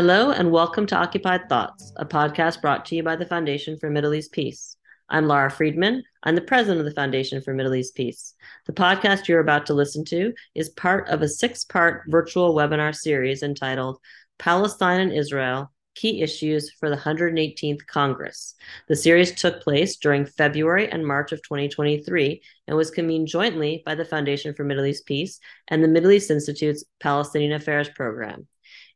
Hello, and welcome to Occupied Thoughts, a podcast brought to you by the Foundation for Middle East Peace. I'm Lara Friedman. I'm the president of the Foundation for Middle East Peace. The podcast you're about to listen to is part of a six part virtual webinar series entitled Palestine and Israel Key Issues for the 118th Congress. The series took place during February and March of 2023 and was convened jointly by the Foundation for Middle East Peace and the Middle East Institute's Palestinian Affairs Program.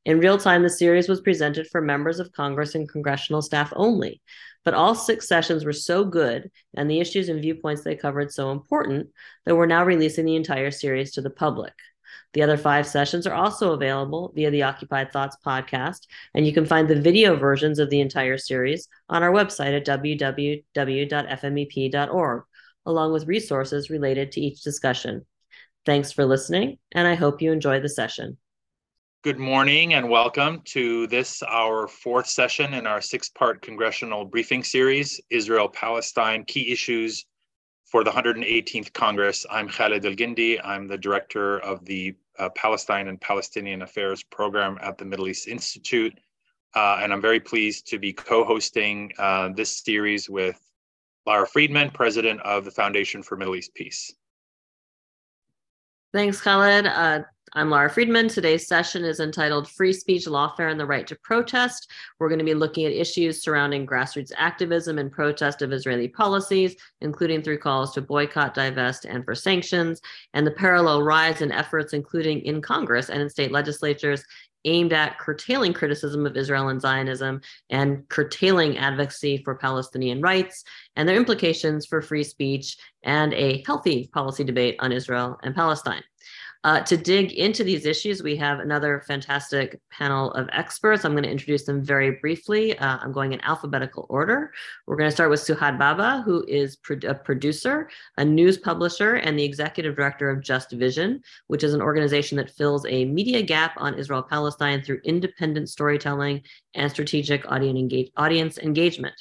In real time, the series was presented for members of Congress and congressional staff only. But all six sessions were so good and the issues and viewpoints they covered so important that we're now releasing the entire series to the public. The other five sessions are also available via the Occupied Thoughts podcast, and you can find the video versions of the entire series on our website at www.fmep.org, along with resources related to each discussion. Thanks for listening, and I hope you enjoy the session. Good morning and welcome to this, our fourth session in our six part congressional briefing series Israel Palestine Key Issues for the 118th Congress. I'm Khaled Elgindy. I'm the director of the uh, Palestine and Palestinian Affairs program at the Middle East Institute. Uh, and I'm very pleased to be co hosting uh, this series with Lara Friedman, president of the Foundation for Middle East Peace. Thanks, Khaled. Uh, I'm Lara Friedman. Today's session is entitled Free Speech, Lawfare, and the Right to Protest. We're going to be looking at issues surrounding grassroots activism and protest of Israeli policies, including through calls to boycott, divest, and for sanctions, and the parallel rise in efforts, including in Congress and in state legislatures, aimed at curtailing criticism of Israel and Zionism and curtailing advocacy for Palestinian rights and their implications for free speech and a healthy policy debate on Israel and Palestine. Uh, to dig into these issues, we have another fantastic panel of experts. I'm going to introduce them very briefly. Uh, I'm going in alphabetical order. We're going to start with Suhad Babaa, who is pro- a producer, a news publisher, and the executive director of Just Vision, which is an organization that fills a media gap on Israel Palestine through independent storytelling and strategic audience engagement.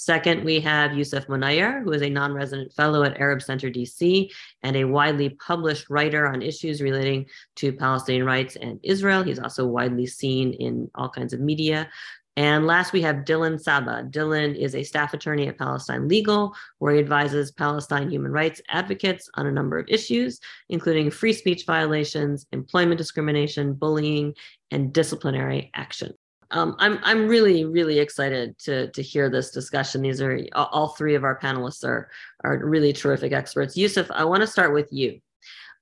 Second, we have Yousef Munayyer, who is a non resident fellow at Arab Center DC and a widely published writer on issues relating to Palestinian rights and Israel. He's also widely seen in all kinds of media. And last, we have Dylan Saba. Dylan is a staff attorney at Palestine Legal, where he advises Palestine human rights advocates on a number of issues, including free speech violations, employment discrimination, bullying, and disciplinary action um, I'm I'm really really excited to to hear this discussion. These are all three of our panelists are are really terrific experts. Yousef, I want to start with you,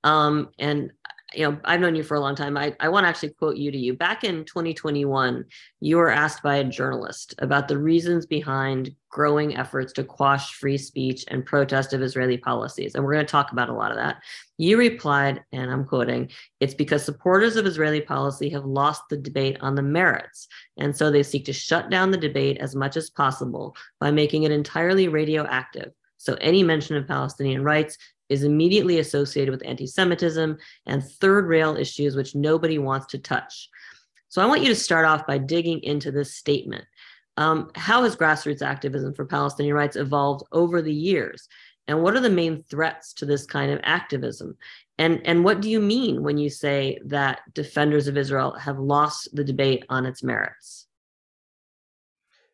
um, and you know, I've known you for a long time. I, I want to actually quote you to you. Back in 2021, you were asked by a journalist about the reasons behind growing efforts to quash free speech and protest of Israeli policies. And we're going to talk about a lot of that. You replied, and I'm quoting, it's because supporters of Israeli policy have lost the debate on the merits. And so they seek to shut down the debate as much as possible by making it entirely radioactive. So any mention of Palestinian rights is immediately associated with anti Semitism and third rail issues which nobody wants to touch. So I want you to start off by digging into this statement. Um, how has grassroots activism for Palestinian rights evolved over the years? And what are the main threats to this kind of activism? And, and what do you mean when you say that defenders of Israel have lost the debate on its merits?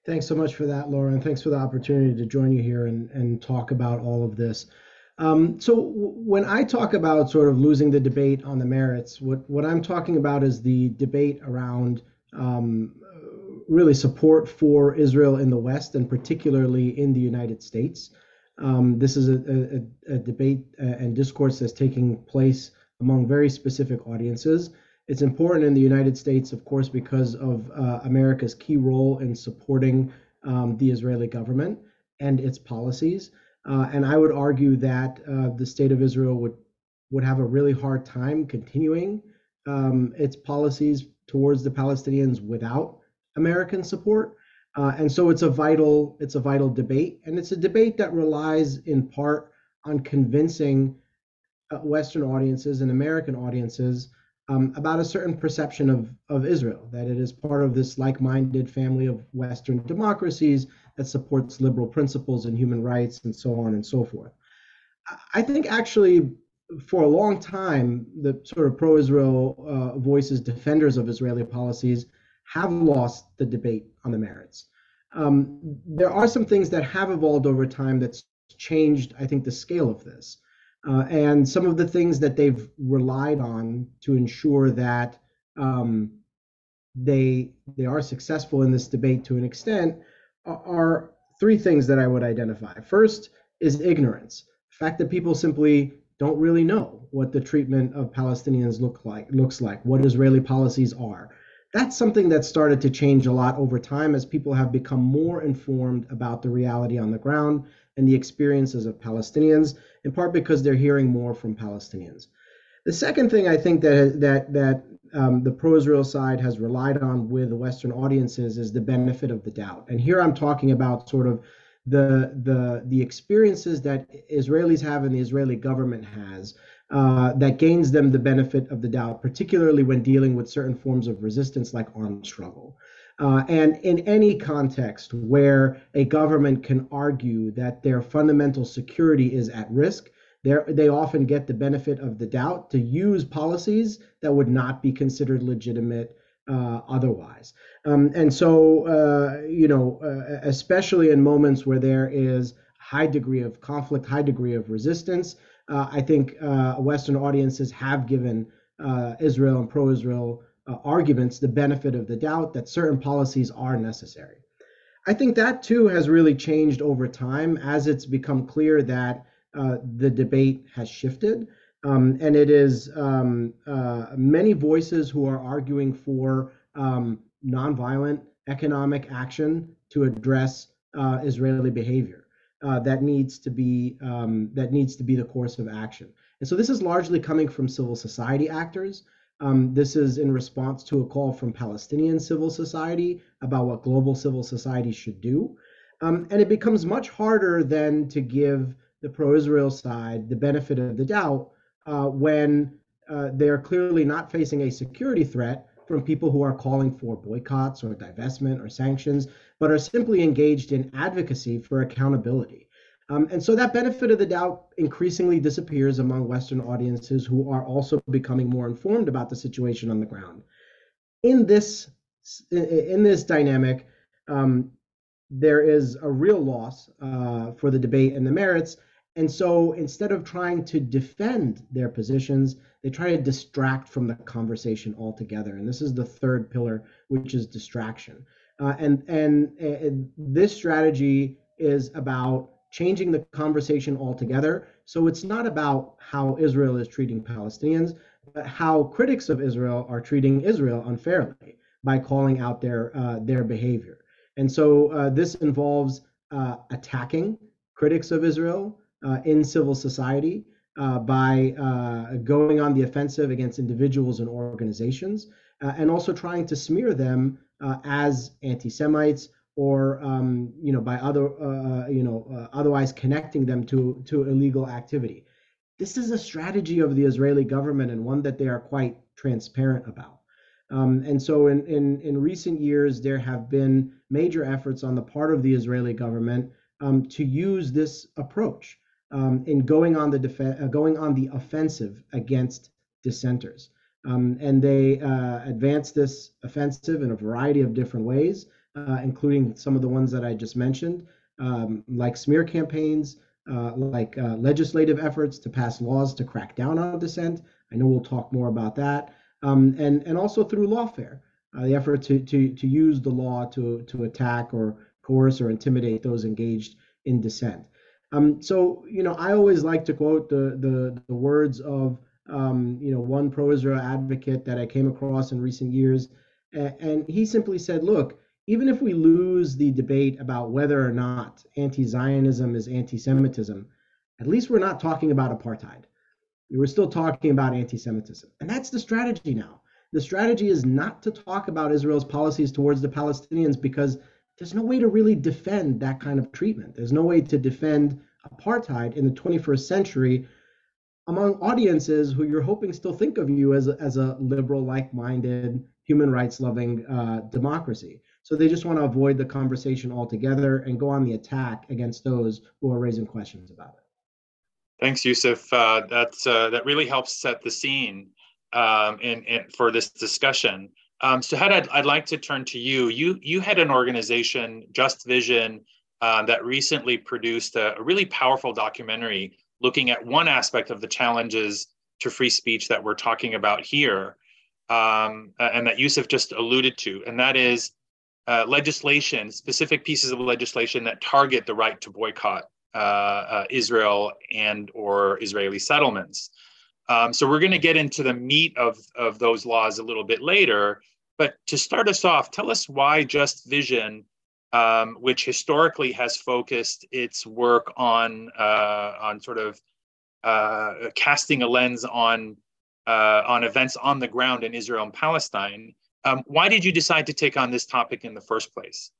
Thanks so much for that, Laura, and thanks for the opportunity to join you here and, and talk about all of this. Um, so w- when I talk about sort of losing the debate on the merits, what, what I'm talking about is the debate around um, really support for Israel in the West and particularly in the United States. Um, this is a, a, a debate uh, and discourse that's taking place among very specific audiences. It's important in the United States, of course, because of uh, America's key role in supporting um, the Israeli government and its policies. Uh, and I would argue that uh, the state of Israel would would have a really hard time continuing um, its policies towards the Palestinians without American support. Uh, and so it's a vital it's a vital debate, and it's a debate that relies in part on convincing uh, Western audiences and American audiences um, about a certain perception of of Israel, that it is part of this like-minded family of Western democracies that supports liberal principles and human rights and so on and so forth. I think actually for a long time, the sort of pro-Israel uh, voices, defenders of Israeli policies, have lost the debate on the merits. Um, there are some things that have evolved over time that's changed, I think, the scale of this. Uh, and some of the things that they've relied on to ensure that um, they they are successful in this debate to an extent are, three things that I would identify. First is ignorance, the fact that people simply don't really know what the treatment of Palestinians look like looks like, what Israeli policies are. That's something that started to change a lot over time as people have become more informed about the reality on the ground and the experiences of Palestinians, in part because they're hearing more from Palestinians. The second thing I think that that that um, the pro-Israel side has relied on with Western audiences is the benefit of the doubt. And here I'm talking about sort of the the the experiences that Israelis have and the Israeli government has uh, that gains them the benefit of the doubt, particularly when dealing with certain forms of resistance like armed struggle. Uh, and in any context where a government can argue that their fundamental security is at risk, they often get the benefit of the doubt to use policies that would not be considered legitimate uh, otherwise. Um, and so, uh, you know, uh, especially in moments where there is high degree of conflict, high degree of resistance, uh, I think uh, Western audiences have given uh, Israel and pro-Israel arguments the benefit of the doubt that certain policies are necessary. I think that too has really changed over time as it's become clear that the debate has shifted. Um, and it is um, uh, many voices who are arguing for um, nonviolent economic action to address uh, Israeli behavior uh, that needs to be um, that needs to be the course of action. And so this is largely coming from civil society actors. Um, this is in response to a call from Palestinian civil society about what global civil society should do. Um, and it becomes much harder then to give the pro-Israel side the benefit of the doubt uh, when uh, they are clearly not facing a security threat from people who are calling for boycotts or divestment or sanctions, but are simply engaged in advocacy for accountability. Um, and so that benefit of the doubt increasingly disappears among Western audiences who are also becoming more informed about the situation on the ground. In this in this dynamic, um, there is a real loss uh, for the debate and the merits and so instead of trying to defend their positions, they try to distract from the conversation altogether. And this is the third pillar, which is distraction. Uh, and, and, and this strategy is about changing the conversation altogether. So it's not about how Israel is treating Palestinians, but how critics of Israel are treating Israel unfairly by calling out their uh, their behavior. And so uh, this involves uh, attacking critics of Israel, uh, in civil society uh, by uh, going on the offensive against individuals and organizations, and also trying to smear them as anti-Semites or um, you know by other you know otherwise connecting them to to illegal activity. This is a strategy of the Israeli government and one that they are quite transparent about. Um, and so in, in, in recent years, there have been major efforts on the part of the Israeli government um, to use this approach um, in going on the def- uh, going on the offensive against dissenters. Um, and they uh, advanced this offensive in a variety of different ways, uh, including some of the ones that I just mentioned, um, like smear campaigns, uh, like uh, legislative efforts to pass laws to crack down on dissent. I know we'll talk more about that, um, and and also through lawfare, uh, the effort to to to use the law to to attack or coerce or intimidate those engaged in dissent. Um, so you know, I always like to quote the the, the words of um, you know one pro-Israel advocate that I came across in recent years, and he simply said, "Look, even if we lose the debate about whether or not anti-Zionism is anti-Semitism, at least we're not talking about apartheid. We're still talking about anti-Semitism, and that's the strategy now." The strategy is not to talk about Israel's policies towards the Palestinians because there's no way to really defend that kind of treatment. There's no way to defend apartheid in the 21st century among audiences who you're hoping still think of you as a, as a liberal, like-minded, human rights-loving uh, democracy. So they just want to avoid the conversation altogether and go on the attack against those who are raising questions about it. Thanks, Yousef. Uh, that's uh, that really helps set the scene um, in, in, for this discussion. Um, so, Had, I'd, I'd like to turn to you. You you had an organization, Just Vision, uh, that recently produced a, a really powerful documentary looking at one aspect of the challenges to free speech that we're talking about here, um, and that Yousef just alluded to, and that is uh, legislation, specific pieces of legislation that target the right to boycott uh, uh, Israel and or Israeli settlements. Um, so we're going to get into the meat of, of those laws a little bit later. But to start us off, tell us why Just Vision, um, which historically has focused its work on uh, on sort of uh, casting a lens on uh, on events on the ground in Israel and Palestine. Um, why did you decide to take on this topic in the first place?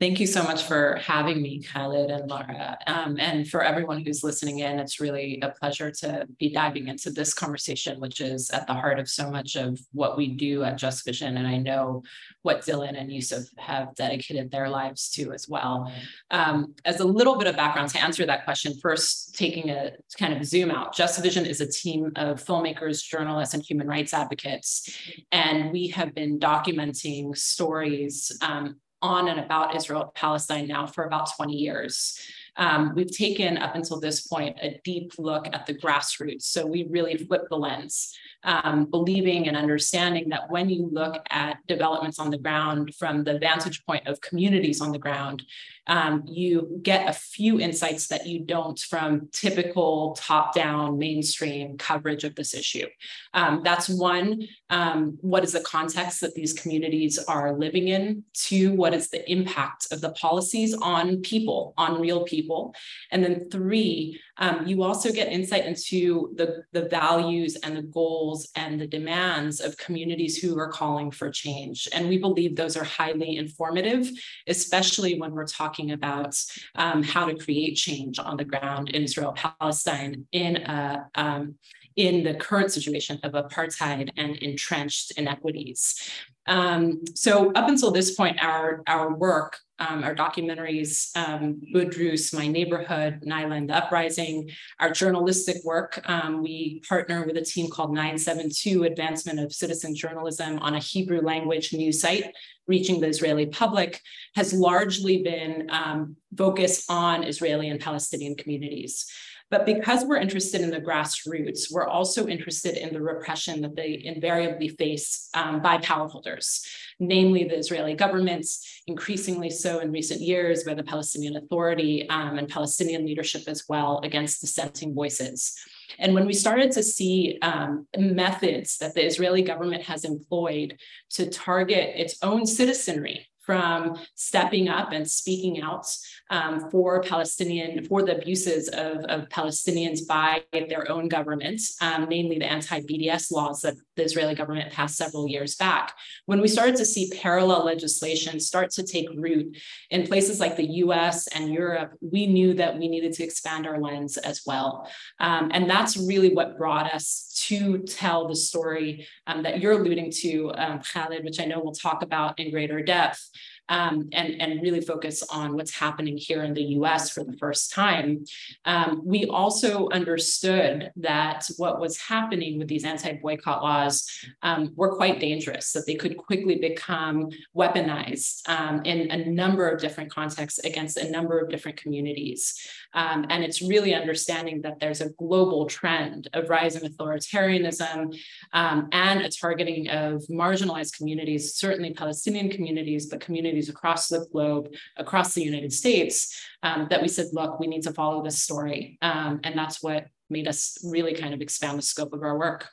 Thank you so much for having me, Khaled and Laura. Um, and for everyone who's listening in, it's really a pleasure to be diving into this conversation, which is at the heart of so much of what we do at Just Vision. And I know what Dylan and Yousef have dedicated their lives to as well. Um, as a little bit of background to answer that question, first taking a kind of zoom out, Just Vision is a team of filmmakers, journalists, and human rights advocates. And we have been documenting stories um, on and about Israel Palestine now for about 20 years. Um, we've taken up until this point a deep look at the grassroots. So we really flip the lens um, believing and understanding that when you look at developments on the ground from the vantage point of communities on the ground, um, you get a few insights that you don't from typical top down mainstream coverage of this issue. Um, that's one, um, what is the context that these communities are living in? Two, what is the impact of the policies on people, on real people? And then three, um, you also get insight into the, the values and the goals and the demands of communities who are calling for change. And we believe those are highly informative, especially when we're talking about um, how to create change on the ground in Israel Palestine in a um, in the current situation of apartheid and entrenched inequities. Um, so up until this point, our, our work um, our documentaries, um, Budrus, My Neighborhood, Naila and the Uprising, our journalistic work. Um, we partner with a team called 972 Advancement of Citizen Journalism on a Hebrew language news site, reaching the Israeli public, has largely been um, focused on Israeli and Palestinian communities. But because we're interested in the grassroots, we're also interested in the repression that they invariably face um, by power holders, namely the Israeli governments, increasingly so in recent years by the Palestinian Authority um, and Palestinian leadership as well against dissenting voices. And when we started to see um, methods that the Israeli government has employed to target its own citizenry from stepping up and speaking out um, for Palestinian, for the abuses of, of Palestinians by their own government, um, namely the anti-BDS laws that the Israeli government passed several years back. When we started to see parallel legislation start to take root in places like the US and Europe, we knew that we needed to expand our lens as well. Um, and that's really what brought us to tell the story um, that you're alluding to, um, Khaled, which I know we'll talk about in greater depth um, and, and really focus on what's happening here in the US for the first time, um, we also understood that what was happening with these anti boycott laws um, were quite dangerous, that they could quickly become weaponized um, in a number of different contexts against a number of different communities. Um, and it's really understanding that there's a global trend of rising authoritarianism um, and a targeting of marginalized communities, certainly Palestinian communities, but communities across the globe, across the United States, um, that we said, look, we need to follow this story. Um, and that's what made us really kind of expand the scope of our work.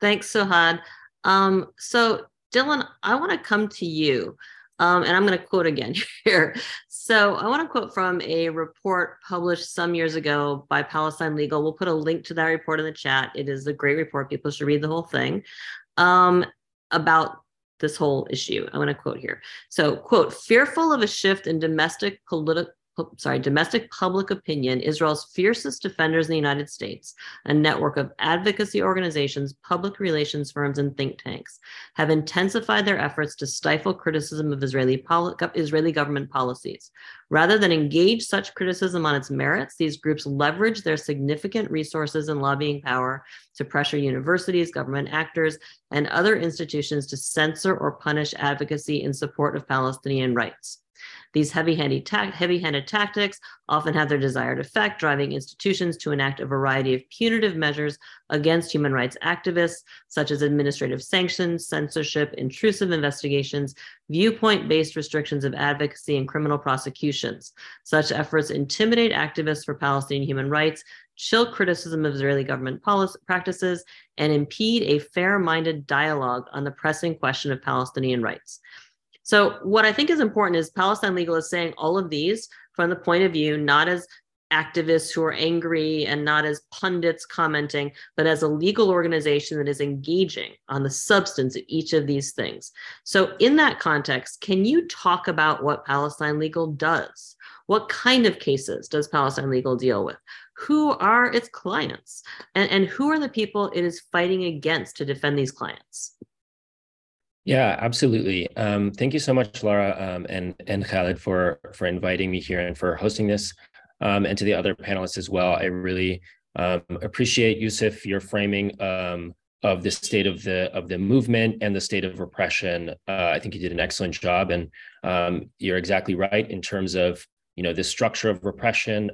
Thanks, Suhad. Um, so, Dylan, I want to come to you. Um, and I'm going to quote again here. So I want to quote from a report published some years ago by Palestine Legal. We'll put a link to that report in the chat. It is a great report. People should read the whole thing um, about this whole issue. I want to quote here. So, quote, fearful of a shift in domestic politi- sorry, domestic public opinion, Israel's fiercest defenders in the United States, a network of advocacy organizations, public relations firms, and think tanks, have intensified their efforts to stifle criticism of Israeli, poli- Israeli government policies. Rather than engage such criticism on its merits, these groups leverage their significant resources and lobbying power to pressure universities, government actors, and other institutions to censor or punish advocacy in support of Palestinian rights. These heavy-handed, ta- heavy-handed tactics often have their desired effect, driving institutions to enact a variety of punitive measures against human rights activists, such as administrative sanctions, censorship, intrusive investigations, viewpoint-based restrictions of advocacy, and criminal prosecutions. Such efforts intimidate activists for Palestinian human rights, chill criticism of Israeli government policy, practices, and impede a fair minded dialogue on the pressing question of Palestinian rights. So, what I think is important is Palestine Legal is saying all of these from the point of view not as activists who are angry and not as pundits commenting, but as a legal organization that is engaging on the substance of each of these things. So, in that context, can you talk about what Palestine Legal does? What kind of cases does Palestine Legal deal with? Who are its clients? And, and who are the people it is fighting against to defend these clients? Yeah, absolutely. Um, thank you so much, Laura um, and and Khaled for for inviting me here and for hosting this, um, and to the other panelists as well. I really um, appreciate Yousef your framing um, of the state of the of the movement and the state of repression. Uh, I think you did an excellent job, and um, you're exactly right in terms of you know the structure of repression,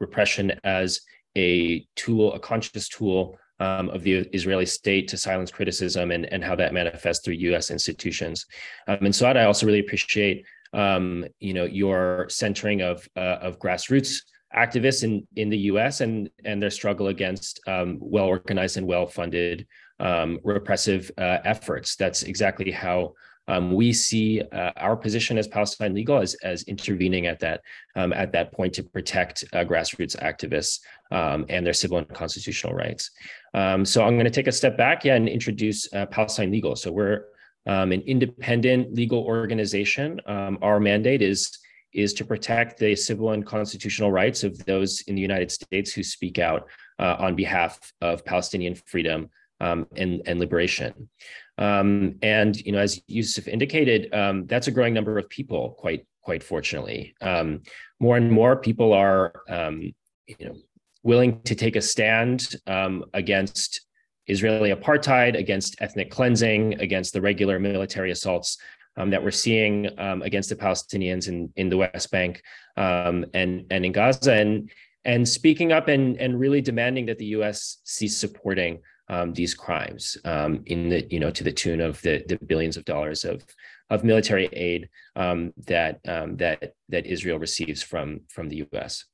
repression as a tool, a conscious tool um, of the Israeli state to silence criticism and, and how that manifests through U.S. institutions. Um, and so I also really appreciate um, you know your centering of uh, of grassroots activists in in the U.S. and and their struggle against um, well organized and well funded um, repressive uh, efforts. That's exactly how um, we see uh, our position as Palestine Legal as, as intervening at that um, at that point to protect uh, grassroots activists um, and their civil and constitutional rights. Um, so I'm going to take a step back yeah, and introduce uh, Palestine Legal. So we're um, an independent legal organization. Um, our mandate is is to protect the civil and constitutional rights of those in the United States who speak out uh, on behalf of Palestinian freedom and, and liberation. Um, and you know, as Yousef indicated, um, that's a growing number of people. Quite quite fortunately, um, more and more people are um, you know willing to take a stand um, against Israeli apartheid, against ethnic cleansing, against the regular military assaults um, that we're seeing against the Palestinians in in the West Bank and and in Gaza, and and speaking up and and really demanding that the U.S. cease supporting um, these crimes um, in the you know to the tune of the, the billions of dollars of of military aid um, that um, that that Israel receives from from the U.S.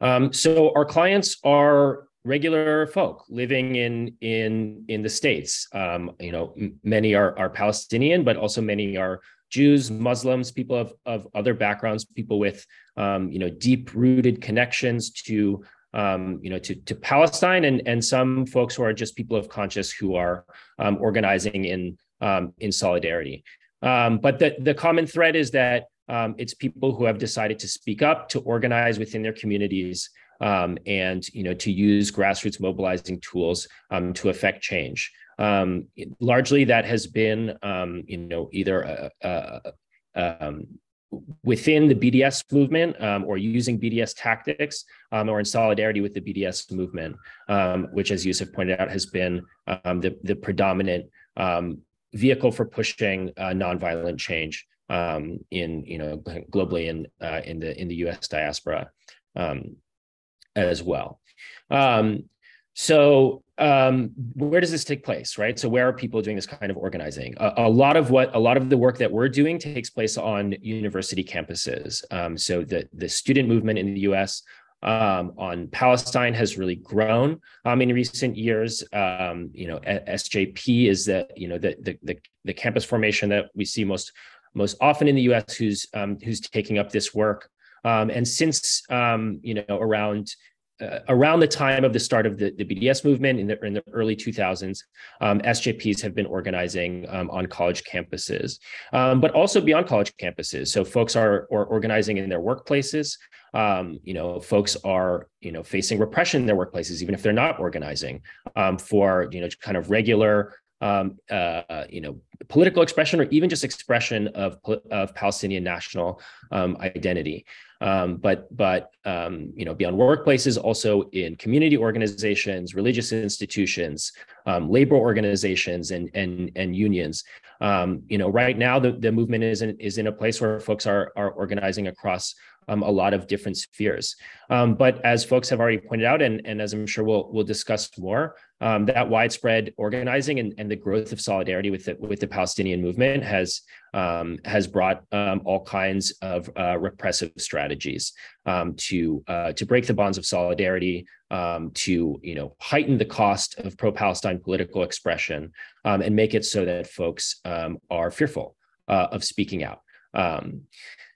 Um, so our clients are regular folk living in in in the states. Um, you know, many are are Palestinian, but also many are Jews, Muslims, people of of other backgrounds, people with you know deep rooted connections to um, you know, to, to Palestine and, and some folks who are just people of conscience who are um, organizing in, um, in solidarity. Um, but the, the common thread is that um, it's people who have decided to speak up, to organize within their communities, um, and you know, to use grassroots mobilizing tools to affect change. largely, that has been, you know, either a, a, a within the BDS movement um, or using BDS tactics um, or in solidarity with the BDS movement, um, which, as Yousef pointed out, has been um, the, the predominant um, vehicle for pushing uh, nonviolent change um, in you know globally in uh, in the in the U.S. diaspora as well. So um, where does this take place, right? So where are people doing this kind of organizing? A, a, lot of what a lot of the work that we're doing takes place on university campuses. Um, so the the student movement in the U.S. Um, on Palestine has really grown um, in recent years. Um, you know, SJP is the you know the, the, the the campus formation that we see most most often in the U.S. who's um, who's taking up this work. and since you know around uh, around the time of the start of the, the BDS movement in the, in the early 2000s, um, SJPs have been organizing um, on college campuses, um, but also beyond college campuses. So folks are, are organizing in their workplaces. Um, you know, folks are you know facing repression in their workplaces, even if they're not organizing um, for you know kind of regular um, uh, you know, political expression or even just expression of, of Palestinian national um, identity. Um, but but um, you know, beyond workplaces, also in community organizations, religious institutions, um, labor organizations, and and and unions. Um, you know, right now the, the movement is in, is in a place where folks are are organizing across um, a lot of different spheres. Um, but as folks have already pointed out, and, and as I'm sure we'll, we'll discuss more, um, that widespread organizing and, and the growth of solidarity with the, with the Palestinian movement has, um, has brought um, all kinds of uh, repressive strategies um, to, uh, to break the bonds of solidarity, to you know, heighten the cost of pro-Palestine political expression, and make it so that folks are fearful uh, of speaking out. Um,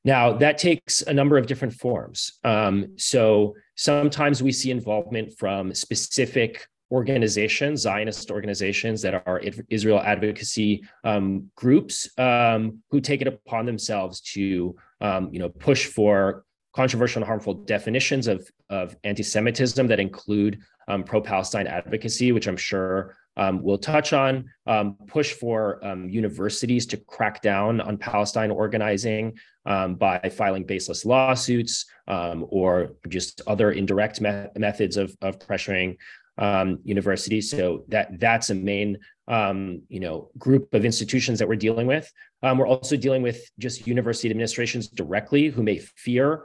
now, that takes a number of different forms. Um, so sometimes we see involvement from specific organizations, Zionist organizations that are Israel advocacy um, groups um, who take it upon themselves to, um, you know, push for controversial and harmful definitions of, of anti-Semitism that include um, pro-Palestine advocacy, which I'm sure um, we'll touch on, um, push for um, universities to crack down on Palestine organizing um, by filing baseless lawsuits um, or just other indirect me- methods of, of pressuring um, universities. So that that's a main you know group of institutions that we're dealing with. we're also dealing with just university administrations directly who may fear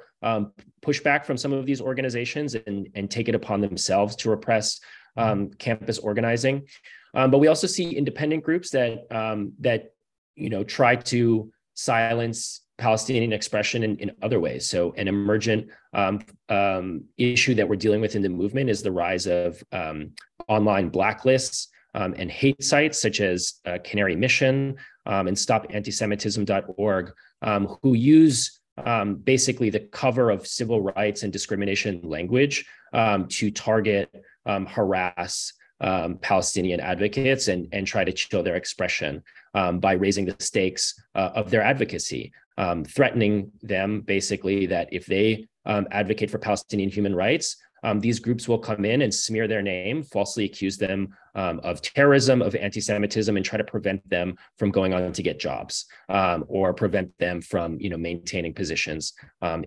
pushback from some of these organizations and, and take it upon themselves to repress um, campus organizing. Um, but we also see independent groups that um, that you know try to silence Palestinian expression in, in other ways. So an emergent um, um, issue that we're dealing with in the movement is the rise of um, online blacklists and hate sites such as uh, Canary Mission and StopAntisemitism.org, who use um, basically the cover of civil rights and discrimination language um, to target um, harass um, Palestinian advocates and, and try to chill their expression um, by raising the stakes uh, of their advocacy, um, threatening them basically that if they um, advocate for Palestinian human rights, um, these groups will come in and smear their name, falsely accuse them um, of terrorism, of anti-Semitism, and try to prevent them from going on to get jobs um, or prevent them from, you know, maintaining positions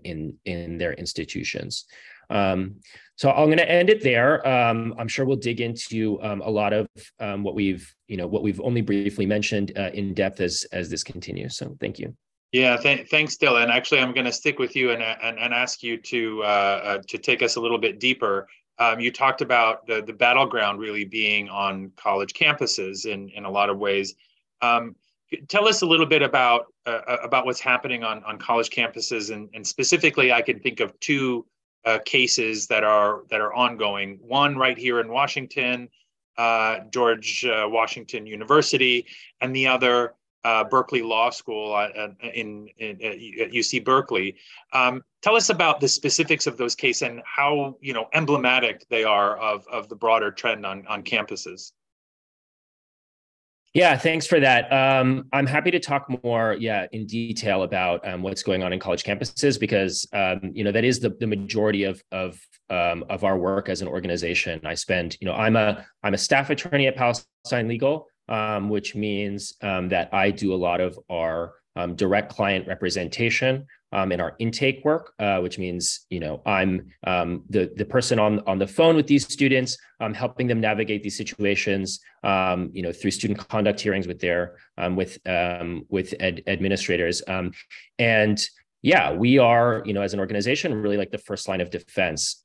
in in their institutions. Um, so I'm going to end it there. Um, I'm sure we'll dig into um, a lot of um, what we've, you know, what we've only briefly mentioned uh, in depth as as this continues. So thank you. Yeah, th- thanks, Dylan. Actually, I'm going to stick with you and, and, and ask you to uh, uh, to take us a little bit deeper. Um, you talked about the, the battleground really being on college campuses in, in a lot of ways. Um, tell us a little bit about uh, about what's happening on, on college campuses, and, and specifically, I can think of two uh, cases that are that are ongoing. One right here in Washington, uh, George uh, Washington University, and the other uh, Berkeley Law School uh, uh, in, in, at UC Berkeley. Um, tell us about the specifics of those cases and how you know emblematic they are of of the broader trend on on campuses. Yeah, thanks for that. Um, I'm happy to talk more, yeah, in detail about um, what's going on in college campuses because um, you know that is the, the majority of of um, of our work as an organization. I spend, you know, I'm a I'm a staff attorney at Palestine Legal, um, which means um, that I do a lot of our direct client representation um, in our intake work, uh, which means you know I'm um, the the person on on the phone with these students, um, helping them navigate these situations, um, you know, through student conduct hearings with their um, with um, with ed- administrators, and yeah, we are you know as an organization really like the first line of defense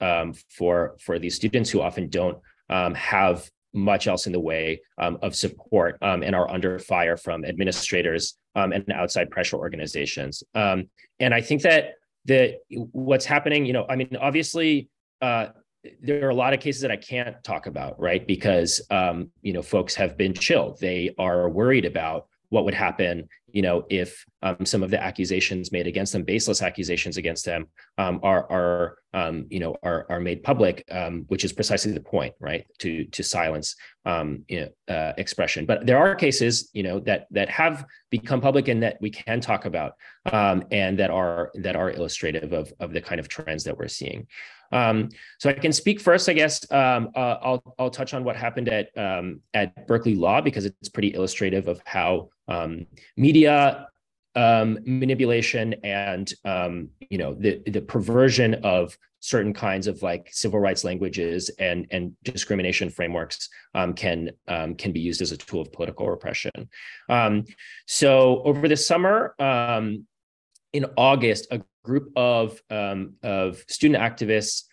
for for these students who often don't have much else in the way um, of support um, and are under fire from administrators um, and outside pressure organizations. Um, and I think that that what's happening, you know, I mean, obviously, uh, there are a lot of cases that I can't talk about, right? Because um, you know, folks have been chilled. They are worried about what would happen you know, if um, some of the accusations made against them, baseless accusations against them, um, are are um, you know are are made public, um, which is precisely the point, right? To to silence um, you know, uh, expression. But there are cases, you know, that that have become public and that we can talk about, um, and that are that are illustrative of of the kind of trends that we're seeing. Um, so I can speak first, I guess. Um, uh, I'll I'll touch on what happened at um, at Berkeley Law because it's pretty illustrative of how um, media um, manipulation and um, you know the the perversion of certain kinds of like civil rights languages and and discrimination frameworks um, can um, can be used as a tool of political repression. Um, so over the summer, um, in August, a group of of student activists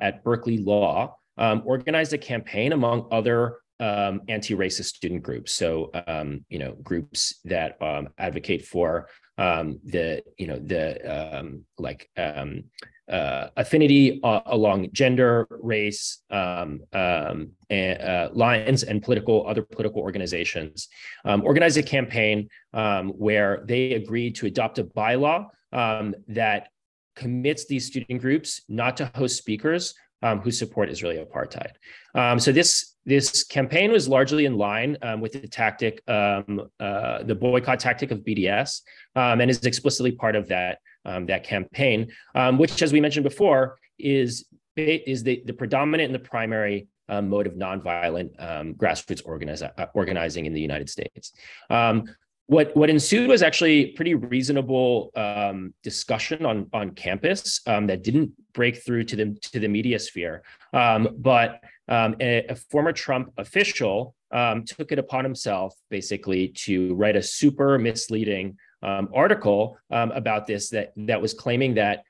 at Berkeley Law organized a campaign among other um, anti-racist student groups. So, um, you know, groups that um, advocate for um, the, you know, the um, like um, uh, affinity uh, along gender, race, and, uh, lines, and political other political organizations. organized a campaign where they agreed to adopt a bylaw that commits these student groups not to host speakers um, who support Israeli apartheid. Um, so this this campaign was largely in line um, with the tactic, um, uh, the boycott tactic of BDS, um, and is explicitly part of that um, that campaign, which, as we mentioned before, is is the, the predominant and the primary mode of nonviolent grassroots organize, uh, organizing in the United States what what ensued was actually pretty reasonable um, discussion on on campus um, that didn't break through to the to the media sphere. Um, but um, a, a, former Trump official um, took it upon himself basically to write a super misleading um, article about this that that was claiming that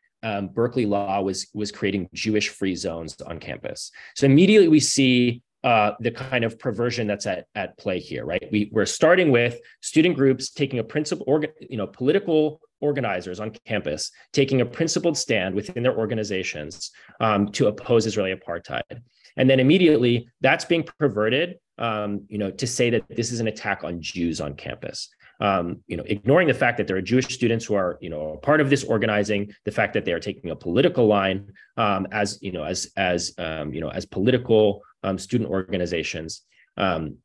Berkeley Law was was creating Jewish free zones on campus. So immediately we see uh, the kind of perversion that's at, at play here, right? We, we're starting with student groups taking a principle, you know, political organizers on campus taking a principled stand within their organizations um, to oppose Israeli apartheid. And then immediately that's being perverted, um, you know, to say that this is an attack on Jews on campus. Um, you know, ignoring the fact that there are Jewish students who are, you know, part of this organizing, the fact that they are taking a political line um, as, you know, as as um, you know, as political um, student organizations. Um,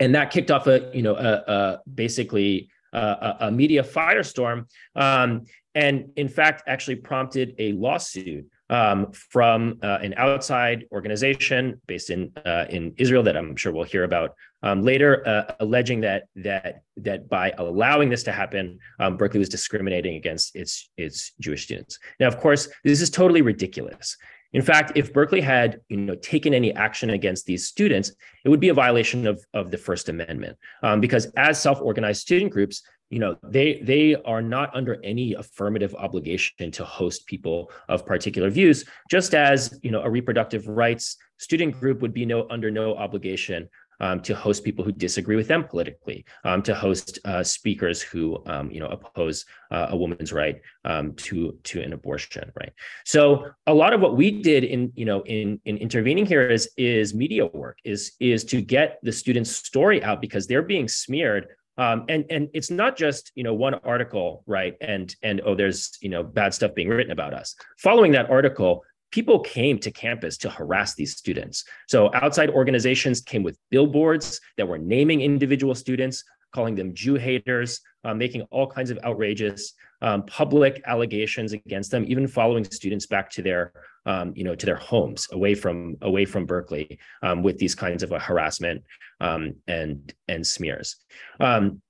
and that kicked off a, you know, a, a basically a, a, media firestorm, and in fact, actually prompted a lawsuit um, from uh, an outside organization based in uh, in Israel that I'm sure we'll hear about um, later, uh, alleging that that that by allowing this to happen, um, Berkeley was discriminating against its its Jewish students. Now, of course, this is totally ridiculous. In fact, if Berkeley had you know, taken any action against these students, it would be a violation of, of the First Amendment. Um, because as self-organized student groups, you know, they they are not under any affirmative obligation to host people of particular views, just as you know, a reproductive rights student group would be no under no obligation um, to host people who disagree with them politically, um, to host uh, speakers who um, you know oppose uh, a woman's right um, to to an abortion. Right. So a lot of what we did in you know in in intervening here is is media work is is to get the students' story out because they're being smeared um, and and it's not just you know one article right and and oh there's you know bad stuff being written about us following that article people came to campus to harass these students. So outside organizations came with billboards that were naming individual students, calling them Jew haters, uh, making all kinds of outrageous um, public allegations against them, even following students back to their, um, you know, to their homes away from away from Berkeley um, with these kinds of harassment um, and and smears. Um,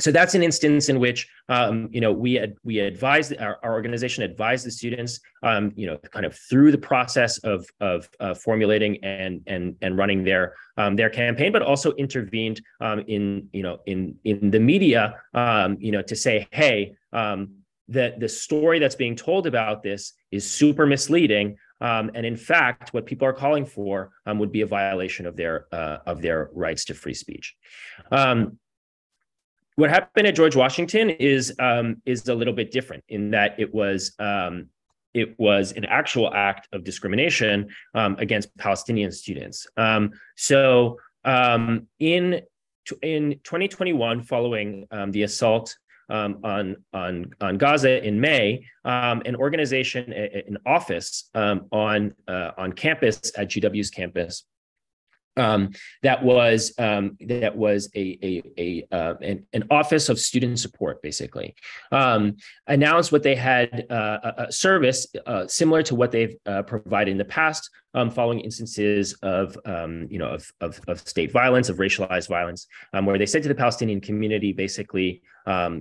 so that's an instance in which um, you know we had we advised our, our organization advised the students um, you know kind of through the process of of uh, formulating and and and running their um, their campaign but also intervened um, in you know in in the media um, you know to say hey um, that the story that's being told about this is super misleading and in fact, what people are calling for would be a violation of their uh, of their rights to free speech. What happened at George Washington is um, is a little bit different in that it was um, it was an actual act of discrimination um, against Palestinian students. Um, so um, in in 2021, following um, the assault um, on, on, on Gaza in May, um, an organization, an office um, on, uh, on campus at GW's campus um, that was um, that was a a, a uh, an, an, office of student support basically. Um, announced what they had uh, a, service uh, similar to what they've uh, provided in the past um, following instances of um, you know of, of, of state violence of racialized violence um, where they said to the Palestinian community basically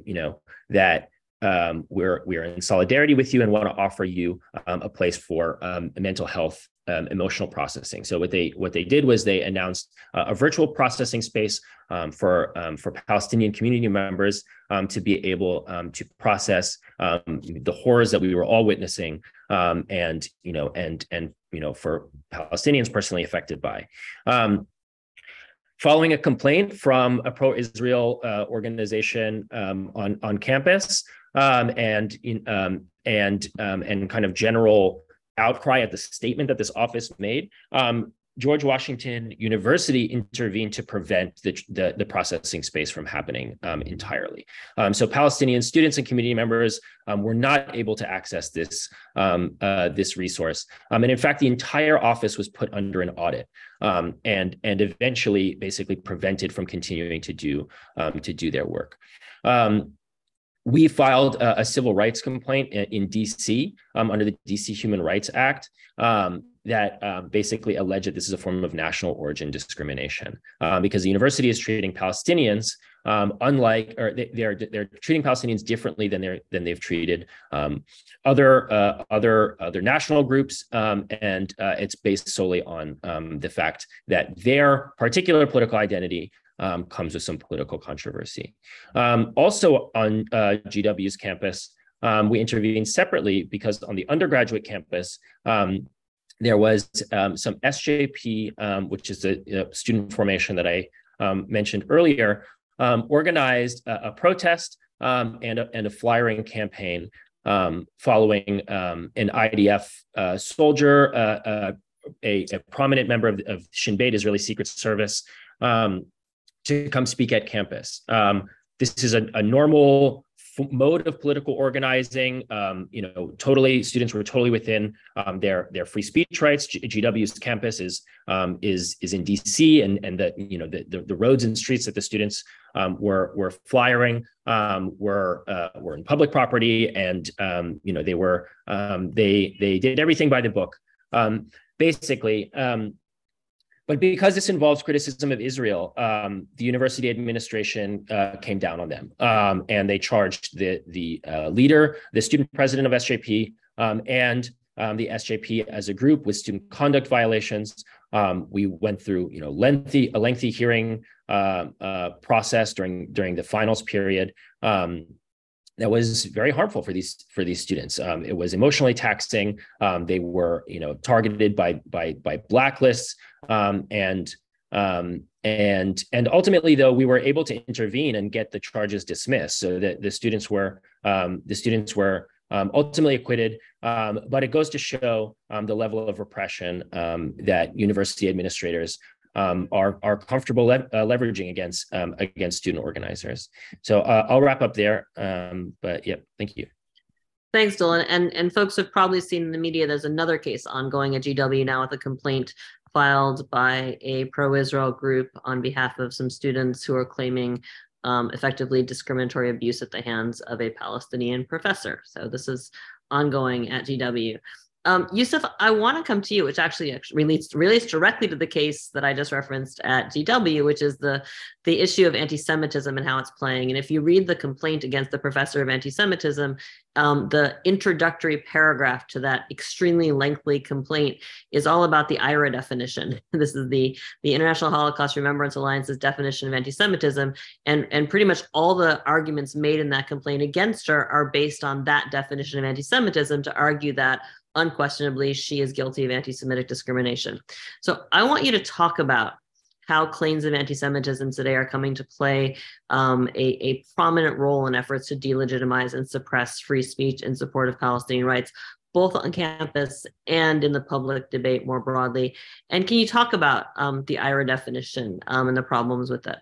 you know that um, we're we're in solidarity with you and want to offer you um, a place for um, mental health um, emotional processing. So what they what they did was they announced uh, a virtual processing space um, for um, for Palestinian community members to be able to process the horrors that we were all witnessing and you know and and you know for Palestinians personally affected by. Following a complaint from a pro-Israel uh, organization on on campus, um, and um, and um, and kind of general outcry at the statement that this office made, um, George Washington University intervened to prevent the, the, the processing space from happening um, entirely. Um, so Palestinian students and community members um, were not able to access this, um, uh, this resource. Um, and in fact, the entire office was put under an audit um, and, and eventually basically prevented from continuing to do, to do their work we filed a, a, civil rights complaint in, in DC um, under the DC Human Rights Act um, that um, basically alleged that this is a form of national origin discrimination um, because the university is treating Palestinians um, unlike or they, are they're, they're treating Palestinians differently than they're than they've treated um, other uh, other other national groups and uh, it's based solely on the fact that their particular political identity um, comes with some political controversy. Um, also on uh, GW's campus, um, we intervened separately because on the undergraduate campus, um, there was um, some SJP, um, which is a, a, student formation that I mentioned earlier, organized a, a protest and, a, and a flyering campaign following an IDF uh, soldier, uh, uh, a, a, prominent member of, of Shin Bet, Israeli Secret Service, um, to come speak at campus. Um, this is a, a normal f- mode of political organizing. Um, you know, totally students were totally within um, their their free speech rights. G- GW's campus is um, is is in DC, and and the you know the the, the roads and streets that the students um, were were flyering um, were uh, were in public property, and you know they were they they did everything by the book. basically, but because this involves criticism of Israel, um, the university administration uh, came down on them, um, and they charged the the uh, leader, the student president of SJP, um, and um, the SJP as a group with student conduct violations. Um, we went through, you know, lengthy a lengthy hearing uh, uh process during during the finals period. That was very harmful for these for these students. Um, it was emotionally taxing. Um, they were, you know, targeted by by by blacklists, um, and um, and and ultimately, though, we were able to intervene and get the charges dismissed, so that the students were um, the students were um, ultimately acquitted. but it goes to show the level of repression that university administrators um, are are comfortable le- uh, leveraging against um, against student organizers. So uh, I'll wrap up there. Um, but yeah, thank you. Thanks, Dylan. And and folks have probably seen in the media. There's another case ongoing at GW now with a complaint filed by a pro-Israel group on behalf of some students who are claiming um, effectively discriminatory abuse at the hands of a Palestinian professor. So this is ongoing at GW. Um, Yousef, I want to come to you, which actually relates relates directly to the case that I just referenced at GW, which is the the issue of anti-Semitism and how it's playing. And if you read the complaint against the professor of anti-Semitism, um, the introductory paragraph to that extremely lengthy complaint is all about the IHRA definition. This is the the International Holocaust Remembrance Alliance's definition of anti-Semitism, and and pretty much all the arguments made in that complaint against her are based on that definition of anti-Semitism to argue that unquestionably she is guilty of anti-Semitic discrimination. So I want you to talk about how claims of anti-Semitism today are coming to play um, a, a, prominent role in efforts to delegitimize and suppress free speech in support of Palestinian rights, both on campus and in the public debate more broadly. And can you talk about um, the IHRA definition um, and the problems with it?